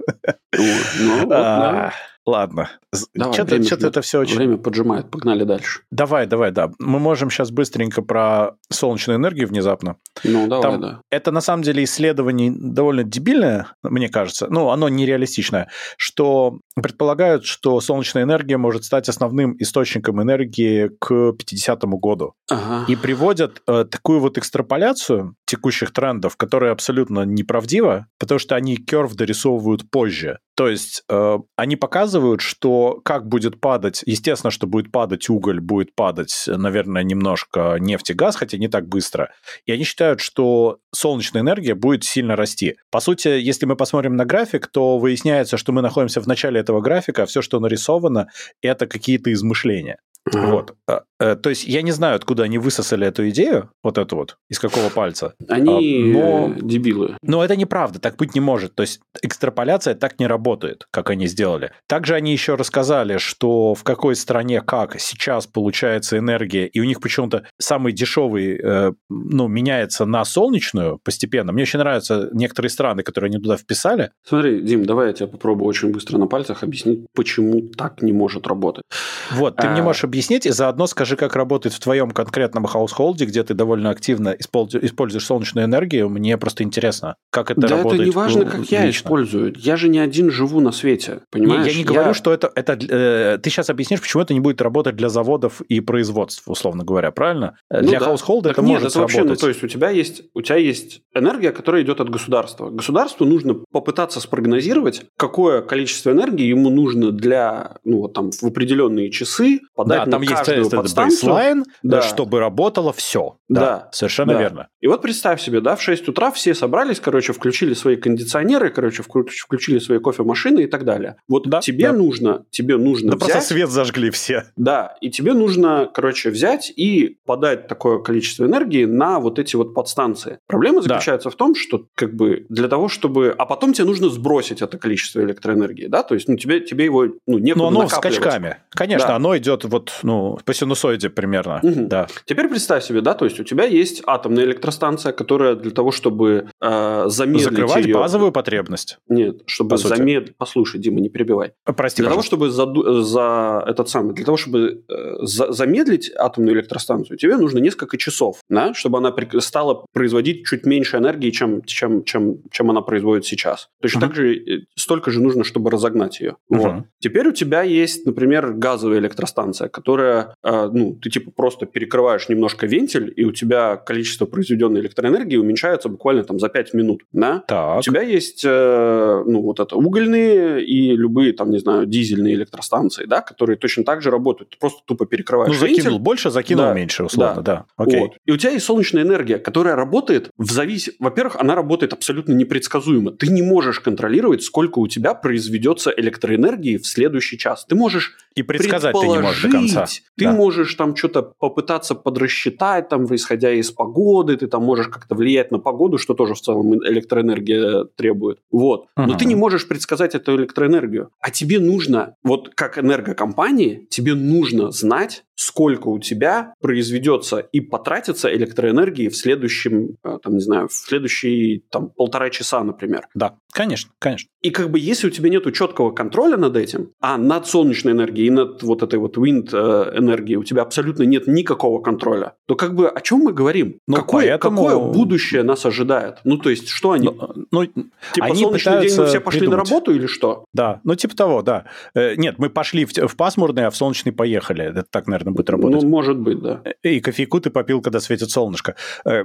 [SPEAKER 2] Ну, вот, да. Ладно. Что-то, что-то это все очень...
[SPEAKER 1] Время поджимает, погнали дальше.
[SPEAKER 2] Давай, давай, да. Мы можем сейчас быстренько про солнечную энергию внезапно.
[SPEAKER 1] Ну, давай, Там, да.
[SPEAKER 2] Это на самом деле исследование довольно дебильное, мне кажется. Ну, оно нереалистичное. Что предполагают, что солнечная энергия может стать основным источником энергии к 50 году. Ага. И приводят э, такую вот экстраполяцию текущих трендов, которая абсолютно неправдива, потому что они керв дорисовывают позже. То есть э, они показывают, что как будет падать, естественно, что будет падать уголь, будет падать, наверное, немножко нефть и газ, хотя не так быстро. И они считают, что солнечная энергия будет сильно расти. По сути, если мы посмотрим на график, то выясняется, что мы находимся в начале этого графика, а все, что нарисовано, это какие-то измышления. Ага. Вот. Э, то есть я не знаю, откуда они высосали эту идею, вот эту вот, из какого пальца.
[SPEAKER 1] Они а, но... дебилы.
[SPEAKER 2] Но это неправда, так быть не может. То есть экстраполяция так не работает, как они сделали. Также они еще рассказали, что в какой стране как сейчас получается энергия, и у них почему-то самый дешевый, э, ну, меняется на солнечную постепенно. Мне очень нравятся некоторые страны, которые они туда вписали.
[SPEAKER 1] Смотри, Дим, давай я тебе попробую очень быстро на пальцах объяснить, почему так не может работать.
[SPEAKER 2] Вот, ты а... мне можешь объяснить, и заодно скажи, как работает в твоем конкретном household е, где ты довольно активно используешь солнечную энергию. Мне просто интересно, как это
[SPEAKER 1] да
[SPEAKER 2] работает.
[SPEAKER 1] Да это не важно, как лично. я использую. Я же не один живу на свете, понимаешь?
[SPEAKER 2] Не, я не говорю, я... что это... это э, ты сейчас объяснишь, почему это не будет работать для заводов и производств, условно говоря, правильно? Ну, для да. household а это нет, может это вообще,
[SPEAKER 1] ну, то есть у тебя есть, у тебя есть энергия, которая идет от государства. Государству нужно попытаться спрогнозировать, какое количество энергии ему нужно для, ну, вот там, в определенные часы подать да,
[SPEAKER 2] там есть этот бейслайн, да. чтобы работало все. Да, да совершенно да. верно.
[SPEAKER 1] И вот представь себе, да, в 6 утра все собрались, короче, включили свои кондиционеры, короче, включили свои кофемашины и так далее. Вот да, тебе да. нужно, тебе нужно
[SPEAKER 2] Да
[SPEAKER 1] взять,
[SPEAKER 2] просто свет зажгли все.
[SPEAKER 1] Да, и тебе нужно, короче, взять и подать такое количество энергии на вот эти вот подстанции. Проблема заключается да. в том, что как бы для того, чтобы... А потом тебе нужно сбросить это количество электроэнергии, да, то есть, ну, тебе, тебе его, ну, некуда
[SPEAKER 2] Но оно скачками. Конечно, да. оно идет вот, ну, по синусоиде примерно, угу. да.
[SPEAKER 1] Теперь представь себе, да, то есть у тебя есть атомная электростанция, которая для того, чтобы э, замедлить
[SPEAKER 2] Закрывать
[SPEAKER 1] ее...
[SPEAKER 2] базовую потребность.
[SPEAKER 1] Нет, чтобы замедлить... Послушай, Дима, не перебивай.
[SPEAKER 2] Прости,
[SPEAKER 1] Для пожалуйста. того, чтобы за, за этот самый, для того, чтобы э, за, замедлить атомную электростанцию, тебе нужно несколько часов, да, чтобы она стала производить чуть меньше энергии, чем, чем, чем, чем она производит сейчас. Точно uh-huh. так же э, столько же нужно, чтобы разогнать ее. Uh-huh. Вот. Теперь у тебя есть, например, газовая электростанция, которая, э, ну, ты типа просто перекрываешь немножко вентиль, и у тебя количество произведенной электроэнергии уменьшается буквально там за 5 минут, да?
[SPEAKER 2] Так.
[SPEAKER 1] У тебя есть, э, ну, вот это угольные и любые там, не знаю, дизельные электростанции, да, которые точно так же работают. Ты просто тупо перекрываешь
[SPEAKER 2] Ну, закинул вентиль. больше, закинул да. меньше, условно, да. да.
[SPEAKER 1] Окей. Вот. И у тебя есть солнечная энергия, которая работает в завис... Во-первых, она работает абсолютно непредсказуемо. Ты не можешь контролировать, сколько у тебя произведется электроэнергии в следующий час. Ты можешь
[SPEAKER 2] и предсказать ты не можешь до конца.
[SPEAKER 1] Ты да. можешь там что-то попытаться подрасчитать, там, исходя из погоды, ты там можешь как-то влиять на погоду, что тоже в целом электроэнергия требует. Вот. Но uh-huh. ты не можешь предсказать эту электроэнергию. А тебе нужно, вот как энергокомпании, тебе нужно знать, сколько у тебя произведется и потратится электроэнергии в следующем, э, там, не знаю, в следующие там, полтора часа, например.
[SPEAKER 2] Да, конечно, конечно.
[SPEAKER 1] И как бы если у тебя нет четкого контроля над этим, а над солнечной энергией и над вот этой вот wind э, энергией у тебя абсолютно нет никакого контроля, то как бы о чем мы говорим? Ну, какое, поэтому... какое будущее нас ожидает? Ну, то есть, что они... Ну, ну типа они солнечный день мы все пошли придумать. на работу или что?
[SPEAKER 2] Да, ну типа того, да. Э, нет, мы пошли в, в пасмурный, а в солнечный поехали. Это так, наверное, будет работать.
[SPEAKER 1] Ну, может быть, да.
[SPEAKER 2] И кофейку ты попил, когда светит солнышко.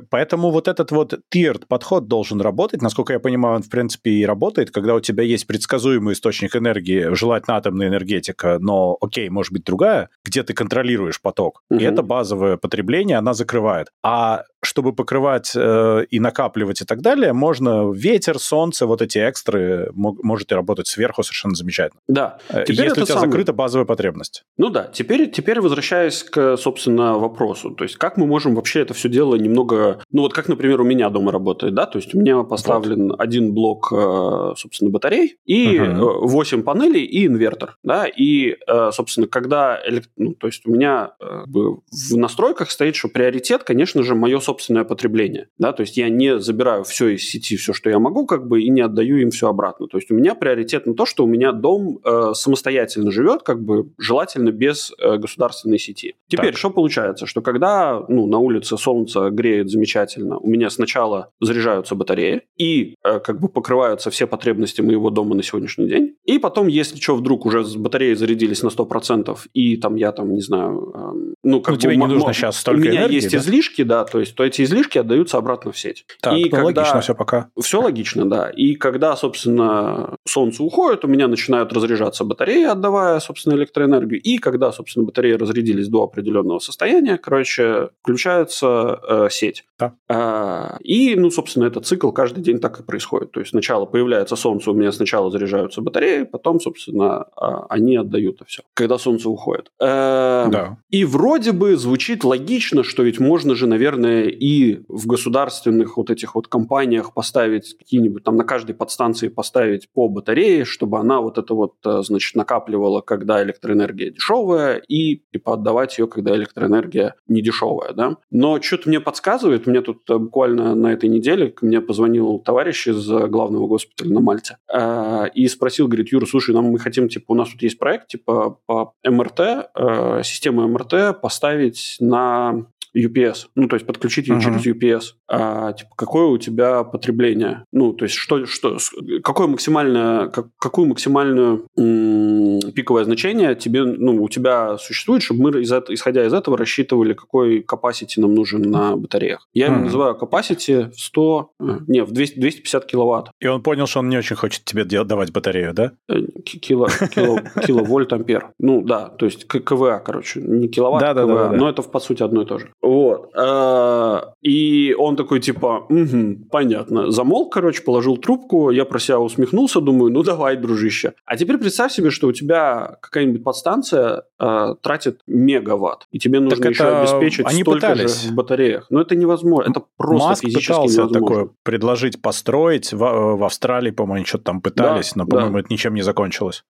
[SPEAKER 2] Поэтому вот этот вот tiered подход должен работать. Насколько я понимаю, он, в принципе, и работает, когда у тебя есть предсказуемый источник энергии, желательно атомная энергетика, но, окей, может быть другая, где ты контролируешь поток. Угу. И это базовое потребление, она закрывает. А чтобы покрывать э, и накапливать и так далее, можно ветер, солнце, вот эти экстры может и работать сверху совершенно замечательно.
[SPEAKER 1] Да.
[SPEAKER 2] Э, теперь Если у тебя самый... закрыта базовая потребность.
[SPEAKER 1] Ну да. Теперь, теперь возвращаясь к, собственно, вопросу. То есть как мы можем вообще это все дело немного... Ну вот как, например, у меня дома работает, да? То есть у меня поставлен вот. один блок, э, собственно, батарей и угу. 8 панелей и инвертор, да? И, э, собственно, когда... Ну, то есть у меня в настройках стоит, что приоритет, конечно же, мое собственное потребление. Да? То есть я не забираю все из сети, все, что я могу, как бы, и не отдаю им все обратно. То есть у меня приоритет на то, что у меня дом э, самостоятельно живет, как бы желательно без э, государственной сети. Теперь, так. что получается? Что когда ну, на улице солнце греет замечательно, у меня сначала заряжаются батареи и э, как бы покрываются все потребности моего дома на сегодняшний день. И потом, если что, вдруг уже батареи зарядились на 100%, и там я там, не знаю, э, ну, как
[SPEAKER 2] ну, бы... тебе не нужно сейчас столько
[SPEAKER 1] У меня
[SPEAKER 2] энергии,
[SPEAKER 1] есть
[SPEAKER 2] да?
[SPEAKER 1] излишки, да, то есть то эти излишки отдаются обратно в сеть.
[SPEAKER 2] Так,
[SPEAKER 1] и
[SPEAKER 2] ну,
[SPEAKER 1] когда...
[SPEAKER 2] логично все пока.
[SPEAKER 1] Все логично, да. И когда, собственно, солнце уходит, у меня начинают разряжаться батареи, отдавая, собственно, электроэнергию. И когда, собственно, батареи разрядились до определенного состояния, короче, включается э, сеть.
[SPEAKER 2] Да.
[SPEAKER 1] А, и, ну, собственно, этот цикл каждый день так и происходит. То есть сначала появляется солнце, у меня сначала заряжаются батареи, потом, собственно, а, они отдают это все, когда солнце уходит. Э,
[SPEAKER 2] Да.
[SPEAKER 1] и вроде бы звучит логично, что ведь можно же, наверное, и в государственных вот этих вот компаниях поставить какие-нибудь там на каждой подстанции поставить по батарее, чтобы она вот это вот, э, значит, накапливала, когда электроэнергия дешевая, и типа отдавать ее, когда электроэнергия не дешевая, да. Но что-то мне подсказывает, мне тут э, буквально на этой неделе ко мне позвонил товарищ из э, главного госпиталя на Мальте э, и спросил, говорит, Юра, слушай, нам мы хотим, типа, у нас тут есть проект, типа, по МРТ, э, систему МРТ поставить на UPS, ну, то есть подключить ее
[SPEAKER 2] Мгм.
[SPEAKER 1] через UPS. А, типа, какое у тебя потребление? Ну, то есть, что, что, какое максимальное, как- какую максимальную м, пиковое значение тебе, ну, у тебя существует, чтобы мы, из исходя из этого, рассчитывали, какой capacity нам нужен на батареях. Я его
[SPEAKER 2] Мгм.
[SPEAKER 1] называю capacity в 100, э, не, в 200, 250 киловатт.
[SPEAKER 2] И он понял, что он не очень хочет тебе давать батарею, да?
[SPEAKER 1] Э, ки- Кило, кило, киловольт ампер. Ну да, то есть КВА, короче, не киловатт, а
[SPEAKER 2] Да-да-да-да-да.
[SPEAKER 1] КВА, но это по сути одно и то же. Вот. Э, И он такой типа, «Мгм, понятно. Замолк, короче, положил трубку, я про себя усмехнулся, думаю, ну давай, дружище. А теперь представь себе, что у тебя какая-нибудь подстанция э, тратит мегаватт, и тебе нужно
[SPEAKER 2] Так
[SPEAKER 1] еще
[SPEAKER 2] это
[SPEAKER 1] обеспечить
[SPEAKER 2] они
[SPEAKER 1] столько
[SPEAKER 2] пытались.
[SPEAKER 1] же в батареях. Но это невозможно, это просто
[SPEAKER 2] Маск
[SPEAKER 1] физически
[SPEAKER 2] пытался
[SPEAKER 1] невозможно.
[SPEAKER 2] такое предложить построить. В, в Австралии, по-моему, они что-то там пытались,
[SPEAKER 1] Да,
[SPEAKER 2] но, по-моему,
[SPEAKER 1] да.
[SPEAKER 2] это ничем не закончилось.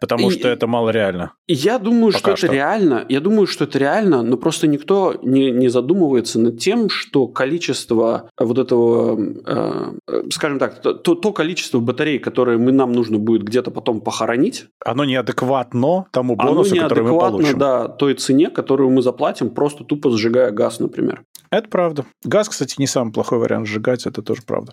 [SPEAKER 2] Потому
[SPEAKER 1] И-
[SPEAKER 2] что это мало реально.
[SPEAKER 1] Я думаю, что
[SPEAKER 2] Пока
[SPEAKER 1] это
[SPEAKER 2] что.
[SPEAKER 1] реально. Я думаю, что это реально, но просто никто не, не задумывается над тем, что количество вот этого, э, скажем так, то, то количество батарей, которые мы, нам нужно будет где-то потом похоронить,
[SPEAKER 2] Оно неадекватно тому
[SPEAKER 1] оно
[SPEAKER 2] бонусу, который мы получим.
[SPEAKER 1] да, той цене, которую мы заплатим, просто тупо сжигая газ, например.
[SPEAKER 2] Это правда. Газ, кстати, не самый плохой вариант сжигать, это тоже правда.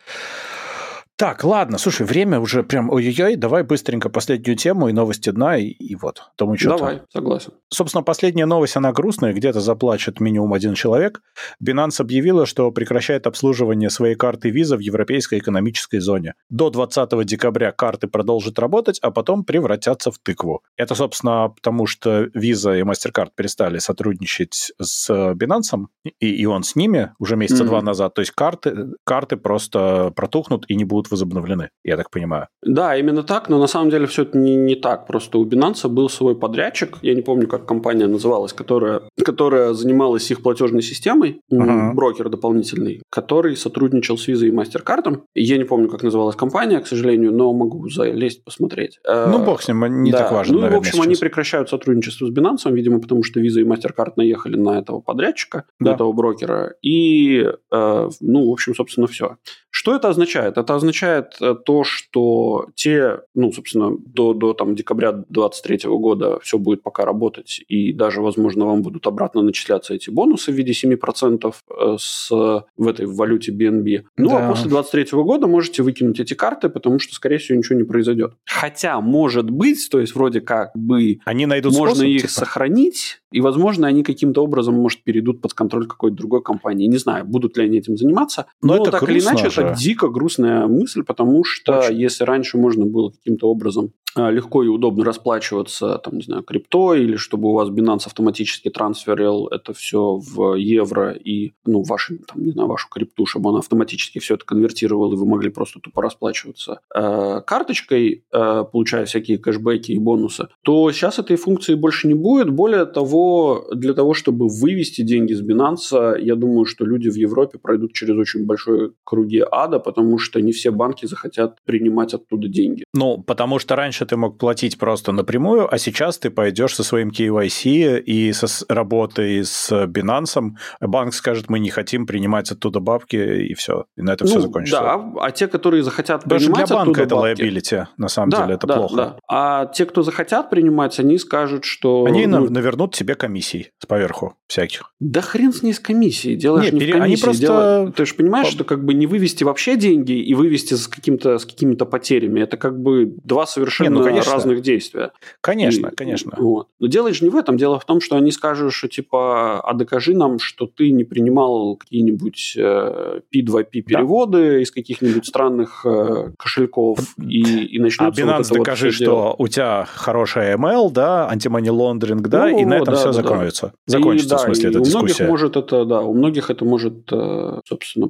[SPEAKER 2] Так, ладно, слушай, время уже прям ой-ой-ой, давай быстренько последнюю тему и новости дна, и, и вот. Тому что
[SPEAKER 1] Давай, согласен.
[SPEAKER 2] Собственно, последняя новость, она грустная, где-то заплачет минимум один человек. Binance объявила, что прекращает обслуживание своей карты Visa в Европейской экономической зоне. До 20 декабря карты продолжат работать, а потом превратятся в тыкву. Это, собственно, потому что Visa и MasterCard перестали сотрудничать с Binance, и, и он с ними уже месяца
[SPEAKER 1] Мгм.
[SPEAKER 2] два назад. То есть карты, карты просто протухнут и не будут возобновлены, я так понимаю.
[SPEAKER 1] Да, именно так, но на самом деле все это не, не так. Просто у Binance был свой подрядчик, я не помню, как компания называлась, которая, которая занималась их платежной системой,
[SPEAKER 2] Ага.
[SPEAKER 1] брокер дополнительный, который сотрудничал с Visa и MasterCard. Я не помню, как называлась компания, к сожалению, но могу залезть, посмотреть. Э,
[SPEAKER 2] Ну, бог с ним, не
[SPEAKER 1] да.
[SPEAKER 2] так важно,
[SPEAKER 1] Ну, и, в
[SPEAKER 2] наверное,
[SPEAKER 1] общем, они
[SPEAKER 2] сейчас.
[SPEAKER 1] прекращают сотрудничество с Binance, видимо, потому что Visa и MasterCard наехали на этого подрядчика,
[SPEAKER 2] Да.
[SPEAKER 1] на этого брокера. И, э, ну, в общем, собственно, все. Что это означает? Это означает э, то, что те, ну, собственно, до, до там, декабря 2023 года все будет пока работать, и даже, возможно, вам будут обратно начисляться эти бонусы в виде 7% э, с, в этой валюте BNB. Ну,
[SPEAKER 2] Да.
[SPEAKER 1] а после 2023 года можете выкинуть эти карты, потому что, скорее всего, ничего не произойдет. Хотя, может быть, то есть вроде как бы
[SPEAKER 2] Они найдут
[SPEAKER 1] можно
[SPEAKER 2] способ,
[SPEAKER 1] их
[SPEAKER 2] типа,
[SPEAKER 1] сохранить, и, возможно, они каким-то образом, может, перейдут под контроль какой-то другой компании. Не знаю, будут ли они этим заниматься.
[SPEAKER 2] Но
[SPEAKER 1] Но,
[SPEAKER 2] это
[SPEAKER 1] так или иначе,
[SPEAKER 2] же.
[SPEAKER 1] Это дико грустная мысль, потому что
[SPEAKER 2] Очень.
[SPEAKER 1] если раньше можно было каким-то образом а, легко и удобно расплачиваться, там, не знаю, крипто, или чтобы у вас Binance автоматически трансферил это все в евро и, ну, ваши, там, не знаю, вашу крипту, чтобы он автоматически все это конвертировал, и вы могли просто тупо расплачиваться э, карточкой, э, получая всякие кэшбэки и бонусы, то сейчас этой функции больше не будет. Более того, для того, чтобы вывести деньги с Binance, я думаю, что люди в Европе пройдут через очень большой круги ада, потому что не все банки захотят принимать оттуда деньги.
[SPEAKER 2] Ну, потому что раньше ты мог платить просто напрямую, а сейчас ты пойдешь со своим KYC и со работой с Binance, банк скажет, мы не хотим принимать оттуда бабки, и все. И на это все
[SPEAKER 1] Ну,
[SPEAKER 2] закончится.
[SPEAKER 1] Да, а те, которые захотят
[SPEAKER 2] Даже для
[SPEAKER 1] принимать
[SPEAKER 2] банка
[SPEAKER 1] оттуда
[SPEAKER 2] это
[SPEAKER 1] бабки-
[SPEAKER 2] liability, на самом
[SPEAKER 1] да,
[SPEAKER 2] деле, это
[SPEAKER 1] да,
[SPEAKER 2] плохо.
[SPEAKER 1] да. А те, кто захотят принимать, они скажут, что...
[SPEAKER 2] Они
[SPEAKER 1] ну,
[SPEAKER 2] нав- навернут тебе комиссий с поверху всяких.
[SPEAKER 1] Да хрен с ней с комиссией. Дело
[SPEAKER 2] Не,
[SPEAKER 1] не
[SPEAKER 2] пере-
[SPEAKER 1] в комиссии.
[SPEAKER 2] они просто
[SPEAKER 1] дело- Ты же понимаешь,
[SPEAKER 2] по-
[SPEAKER 1] что как бы не вывести вообще деньги и вывести с, каким-то, с какими-то потерями. Это как бы два совершенно не, ну, конечно. разных действия.
[SPEAKER 2] Конечно, и, конечно.
[SPEAKER 1] Вот. Но дело же не в этом. Дело в том, что они скажут, что типа, а докажи нам, что ты не принимал какие-нибудь э, P2P переводы да. из каких-нибудь странных э, кошельков и, и начнется
[SPEAKER 2] А Binance вот докажи, вот что дело. у тебя хорошая ML, да, антимани лондринг, да, ну, и на этом да, все да, закончится. Да. Закончится, и, в смысле, да, эта
[SPEAKER 1] у
[SPEAKER 2] дискуссия.
[SPEAKER 1] Многих может это, да, у многих это может, э, собственно,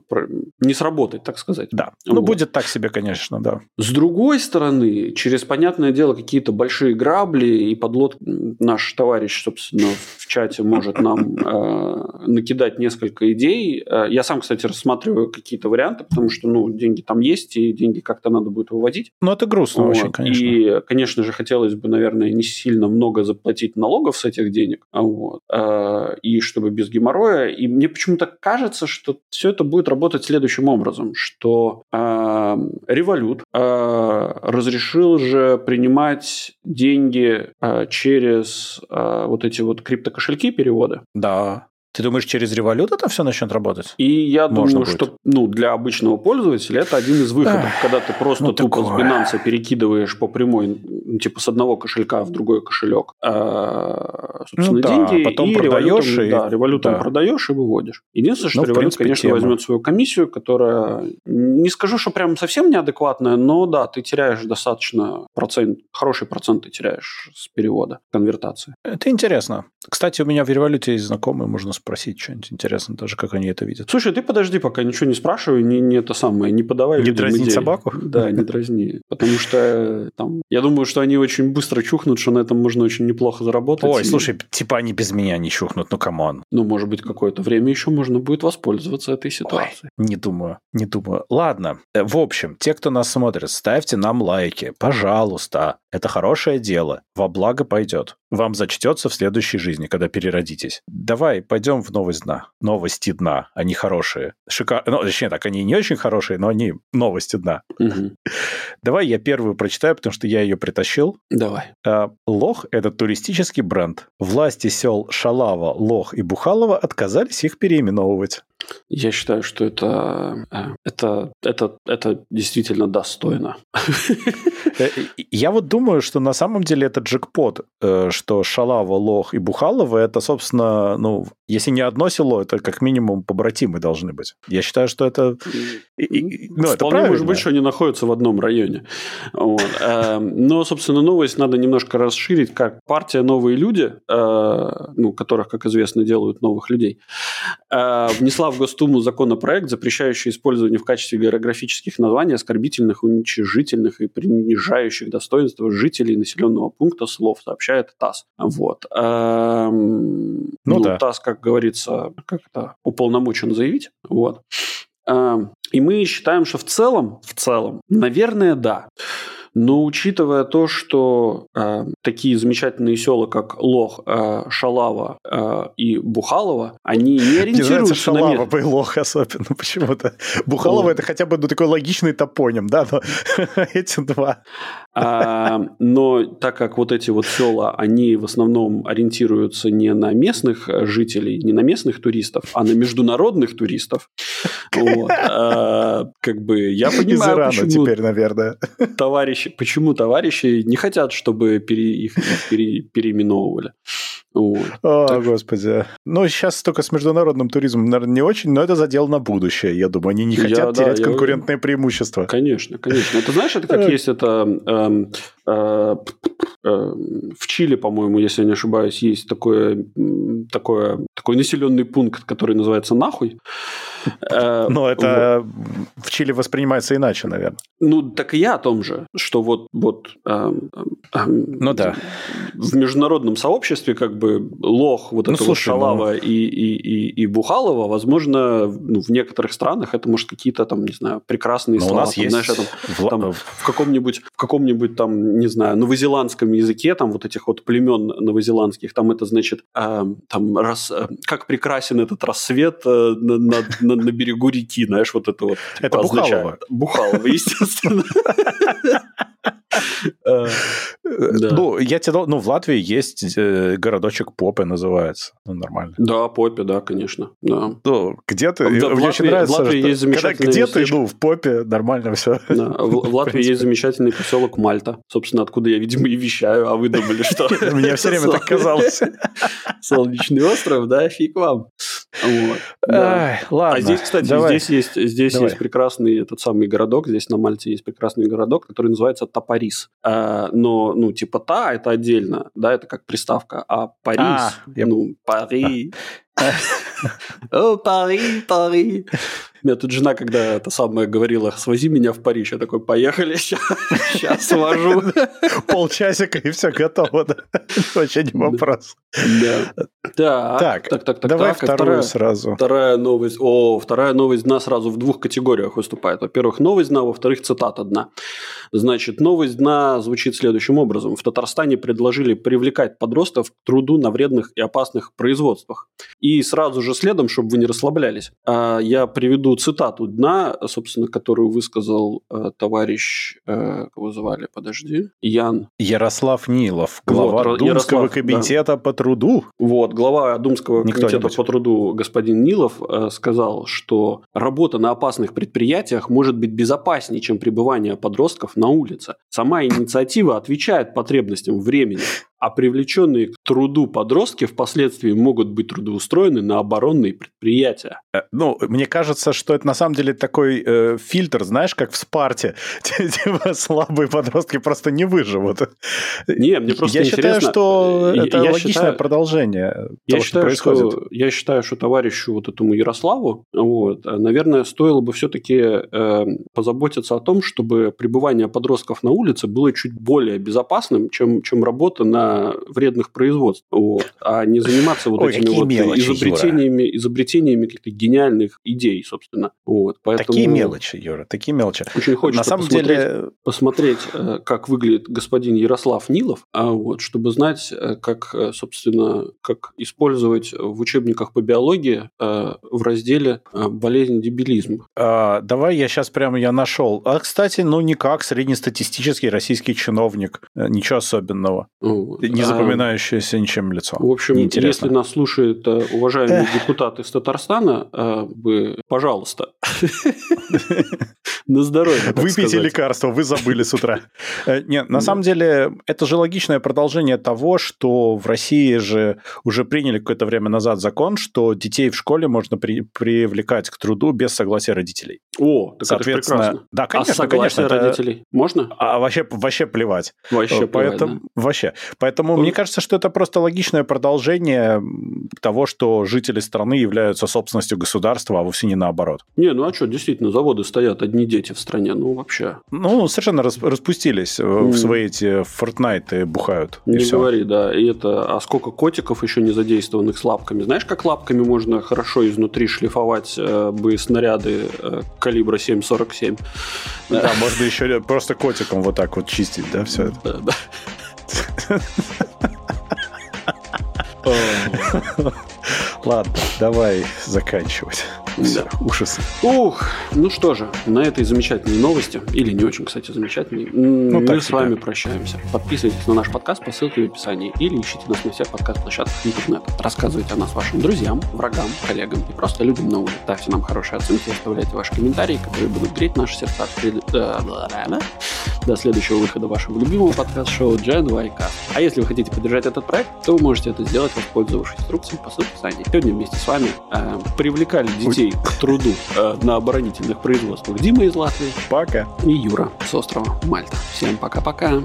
[SPEAKER 1] не сработать, так сказать.
[SPEAKER 2] Да, ну, вот. будет так себе, конечно, да.
[SPEAKER 1] С другой стороны, через, понятное дело, какие-то большие грабли и подлод наш товарищ, собственно, в чате может нам э, накидать несколько идей. Э, я сам, кстати, рассматриваю какие-то варианты, потому что, ну, деньги там есть, и деньги как-то надо будет выводить.
[SPEAKER 2] Ну, это грустно вот. очень, конечно.
[SPEAKER 1] И, конечно же, хотелось бы, наверное, не сильно много заплатить налогов с этих денег, вот, э, и чтобы без геморроя. И мне почему-то кажется, что все это будет работать следующим образом, что э, э, разрешил же принимать деньги э, через э, вот эти вот криптокошельки перевода.
[SPEAKER 2] Да. Ты думаешь, через револют это все начнет работать?
[SPEAKER 1] И я Можно думаю, будет. что ну, для обычного пользователя это один из выходов, Эх, когда ты просто ну, тупо такое. с Binance перекидываешь по прямой, ну, типа с одного кошелька в другой кошелек, а, собственно, ну, да, деньги,
[SPEAKER 2] потом
[SPEAKER 1] и
[SPEAKER 2] продаешь револютом,
[SPEAKER 1] и... Да, револютом да. продаешь и выводишь. Единственное, что ну, револют, принципе, конечно, тема. возьмет свою комиссию, которая, не скажу, что прям совсем неадекватная, но да, ты теряешь достаточно процент, хороший процент ты теряешь с перевода, конвертации.
[SPEAKER 2] Это интересно. Кстати, у меня в Revolut е есть знакомые, можно спросить что-нибудь интересно тоже, как они это видят.
[SPEAKER 1] Слушай, ты подожди, пока ничего не спрашивай, не, не это самое, не подавай
[SPEAKER 2] Не дразни собаку?
[SPEAKER 1] Да, не дразни. Потому что там, я думаю, что они очень быстро чухнут, что на этом можно очень неплохо заработать.
[SPEAKER 2] Ой, и... слушай, типа они без меня не чухнут, ну come on.
[SPEAKER 1] Ну, может быть, какое-то время еще можно будет воспользоваться этой ситуацией.
[SPEAKER 2] Ой, не думаю, не думаю. Ладно, э, в общем, те, кто нас смотрит, ставьте нам лайки, пожалуйста. Это хорошее дело, во благо пойдет. Вам зачтется в следующей жизни, когда переродитесь. Давай, пойдем в новость дна. Новости дна, они хорошие. Шикар... Ну, точнее так, они не очень хорошие, но они новости дна.
[SPEAKER 1] Угу.
[SPEAKER 2] Давай я первую прочитаю, потому что я ее притащил.
[SPEAKER 1] Давай.
[SPEAKER 2] А, Лох – это туристический бренд. Власти сел Шалава, Лох и Бухалова отказались их переименовывать.
[SPEAKER 1] Я считаю, что это, э, это, это, это действительно достойно.
[SPEAKER 2] Э, я вот думаю, что на самом деле это джекпот, э, что Шалава, Лох и Бухалова это, собственно, ну, если не одно село, это как минимум побратимы должны быть. Я считаю, что это...
[SPEAKER 1] Ну, это Вполне может быть, что они находятся в одном районе. Вот. Эм, но, собственно, новость надо немножко расширить, как партия «Новые люди», ну, которых, как известно, делают новых людей, внесла в Госдуму законопроект, запрещающий использование в качестве географических названий оскорбительных, уничижительных и принижающих достоинства жителей населенного пункта слов, сообщает ТАСС. Вот. Эм, ну, ну да. ТАСС, как говорится, как-то уполномочен заявить. Вот. И мы считаем, что в целом, в целом, наверное, да. Но учитывая то, что э, такие замечательные села, как Лох, э, Шалава э, и Бухалова, они не ориентируются
[SPEAKER 2] Шалава на место. и Лох особенно почему-то. Бухалова это хотя бы ну, такой логичный топоним, да, но эти два.
[SPEAKER 1] А, но так как вот эти вот села, они в основном ориентируются не на местных жителей, не на местных туристов, а на международных туристов. Вот. А, как бы я понимаю, Из Ирана почему
[SPEAKER 2] теперь, наверное.
[SPEAKER 1] Товарищи, почему товарищи не хотят, чтобы пере, их пере, переименовывали.
[SPEAKER 2] Вот. О, так господи. Ну, сейчас только с международным туризмом, наверное, не очень, но это задел на будущее, я думаю. Они не хотят я, терять да, конкурентное я... преимущество.
[SPEAKER 1] Конечно, конечно. Это знаешь, это как есть это... Э, э, э, в Чили, по-моему, если я не ошибаюсь, есть такое, такое, такой населенный пункт, который называется «Нахуй».
[SPEAKER 2] Э, но это в Чили воспринимается иначе, наверное.
[SPEAKER 1] Ну, так и я о том же, что вот, вот эм, эм,
[SPEAKER 2] ну да.
[SPEAKER 1] в международном сообществе как бы лох, вот ну, это слушай, вот Шалава ну... и, и, и, и Бухалова, возможно, ну, в некоторых странах это, может, какие-то там, не знаю, прекрасные
[SPEAKER 2] Но
[SPEAKER 1] слова.
[SPEAKER 2] У нас там, есть... знаешь, там,
[SPEAKER 1] в... там, в каком-нибудь, в каком-нибудь там, не знаю, новозеландском языке, там вот этих вот племен новозеландских, там это значит, э, там, рас, э, как прекрасен этот рассвет э, над, на, на берегу реки, знаешь, вот это вот.
[SPEAKER 2] Это типа, Бухалова.
[SPEAKER 1] Бухалова, естественно.
[SPEAKER 2] Ну, я тебе ну, в Латвии есть э, городочек Попе называется. Ну, нормально.
[SPEAKER 1] Да, Попе, да, конечно. Да.
[SPEAKER 2] Ну, где ты? Мне очень нравится, в Латвии есть замечательный... Где ты, ну, в Попе, нормально все.
[SPEAKER 1] В Латвии есть замечательный поселок Мальта. Собственно, откуда я, видимо, и вещаю, а вы думали, что...
[SPEAKER 2] Мне все время так казалось.
[SPEAKER 1] Солнечный остров, да, фиг вам. Ладно. А здесь, кстати, здесь есть здесь есть прекрасный этот самый городок, здесь на Мальте есть прекрасный городок, который называется Тапарис. А, но, ну, типа та это отдельно, да, это как приставка, а Парис, а, ну, Пари. О, Пари, Пари. У меня тут жена, когда это самое говорила, свози меня в Париж, я такой, поехали, сейчас свожу.
[SPEAKER 2] Полчасика и все готово, да? Вообще не вопрос.
[SPEAKER 1] Да. Так, так, так, так.
[SPEAKER 2] Давай вторую сразу.
[SPEAKER 1] Вторая новость. О, вторая новость дна сразу в двух категориях выступает. Во-первых, новость дна, во-вторых, цитата дна. Значит, новость дна звучит следующим образом. В Татарстане предложили привлекать подростков к труду на вредных и опасных производствах. И сразу же следом, чтобы вы не расслаблялись, а, я приведу цитату дна, собственно, которую высказал э, товарищ, э, кого звали, подожди, Ян.
[SPEAKER 2] Ярослав Нилов, глава вот, Думского Ярослав, комитета да. по труду.
[SPEAKER 1] Вот, глава Думского Никто комитета по труду господин Нилов э, сказал, что работа на опасных предприятиях может быть безопаснее, чем пребывание подростков на улице. Сама инициатива отвечает потребностям времени а привлеченные к труду подростки впоследствии могут быть трудоустроены на оборонные предприятия.
[SPEAKER 2] Э, ну, мне кажется, что это на самом деле такой э, фильтр, знаешь, как в Спарте. Типа слабые подростки просто не выживут.
[SPEAKER 1] Не, мне просто
[SPEAKER 2] Я считаю, что это я логичное считаю, продолжение
[SPEAKER 1] я того, считаю, что происходит. Что, я считаю, что товарищу вот этому Ярославу, вот, э, наверное, стоило бы все-таки э, позаботиться о том, чтобы пребывание подростков на улице было чуть более безопасным, чем, чем работа на вредных производств, вот, а не заниматься вот Ой, этими вот мелочи, изобретениями, Юра. изобретениями каких-то гениальных идей, собственно. Вот,
[SPEAKER 2] поэтому такие мелочи, Юра, такие мелочи.
[SPEAKER 1] Очень хочется На самом посмотреть, деле... посмотреть, э, как выглядит господин Ярослав Нилов, а вот, чтобы знать, э, как, э, собственно, как использовать в учебниках по биологии в разделе болезнь дебилизм.
[SPEAKER 2] А, давай я сейчас прямо я нашел. А, кстати, ну никак, среднестатистический российский чиновник, ничего особенного. Не запоминающееся ничем лицо.
[SPEAKER 1] В общем, если нас слушают э, уважаемые депутаты из Татарстана, э, вы, пожалуйста, на здоровье.
[SPEAKER 2] Выпейте лекарство, вы забыли с утра. Э, нет, на самом деле, это же логичное продолжение того, что в России же уже приняли какое-то время назад закон, что детей в школе можно привлекать к труду без согласия родителей.
[SPEAKER 1] О, так Соответственно, это прекрасно.
[SPEAKER 2] Да, конечно,
[SPEAKER 1] а согласие
[SPEAKER 2] конечно,
[SPEAKER 1] родителей можно?
[SPEAKER 2] А вообще, вообще плевать.
[SPEAKER 1] Вообще
[SPEAKER 2] Поэтому, плевать, да. Вообще. Поэтому мне кажется, что это просто логичное продолжение того, что жители страны являются собственностью государства, а вовсе не наоборот.
[SPEAKER 1] Не, ну а что, действительно, заводы стоят, одни дети в стране, ну вообще.
[SPEAKER 2] Ну, совершенно распустились mm. в свои эти Fortnite бухают.
[SPEAKER 1] Не все. говори, да. И это, а сколько котиков еще не задействованных с лапками? Знаешь, как лапками можно хорошо изнутри шлифовать э, бы снаряды э, калибра 7,47?
[SPEAKER 2] Да, можно еще просто котиком вот так вот чистить, да, все это. Да, да. Ладно, давай заканчивать. Да. ужасы.
[SPEAKER 1] Ух, ну что же, на этой замечательной новости, или не очень, кстати, замечательной, ну, мы с вами так. прощаемся. Подписывайтесь на наш подкаст по ссылке в описании или ищите нас на всех подкаст-площадках интернета. Рассказывайте о нас вашим друзьям, врагам, коллегам и просто людям на улице. Ставьте нам хорошие оценки и оставляйте ваши комментарии, которые будут греть наши сердца. До следующего выхода вашего любимого подкаст-шоу Gen Y А если вы хотите поддержать этот проект, то вы можете это сделать, воспользовавшись инструкцией по ссылке в описании. Сегодня вместе с вами э, привлекали детей к труду э, на оборонительных производствах Дима из Латвии.
[SPEAKER 2] Пока.
[SPEAKER 1] И Юра с острова Мальта. Всем пока-пока.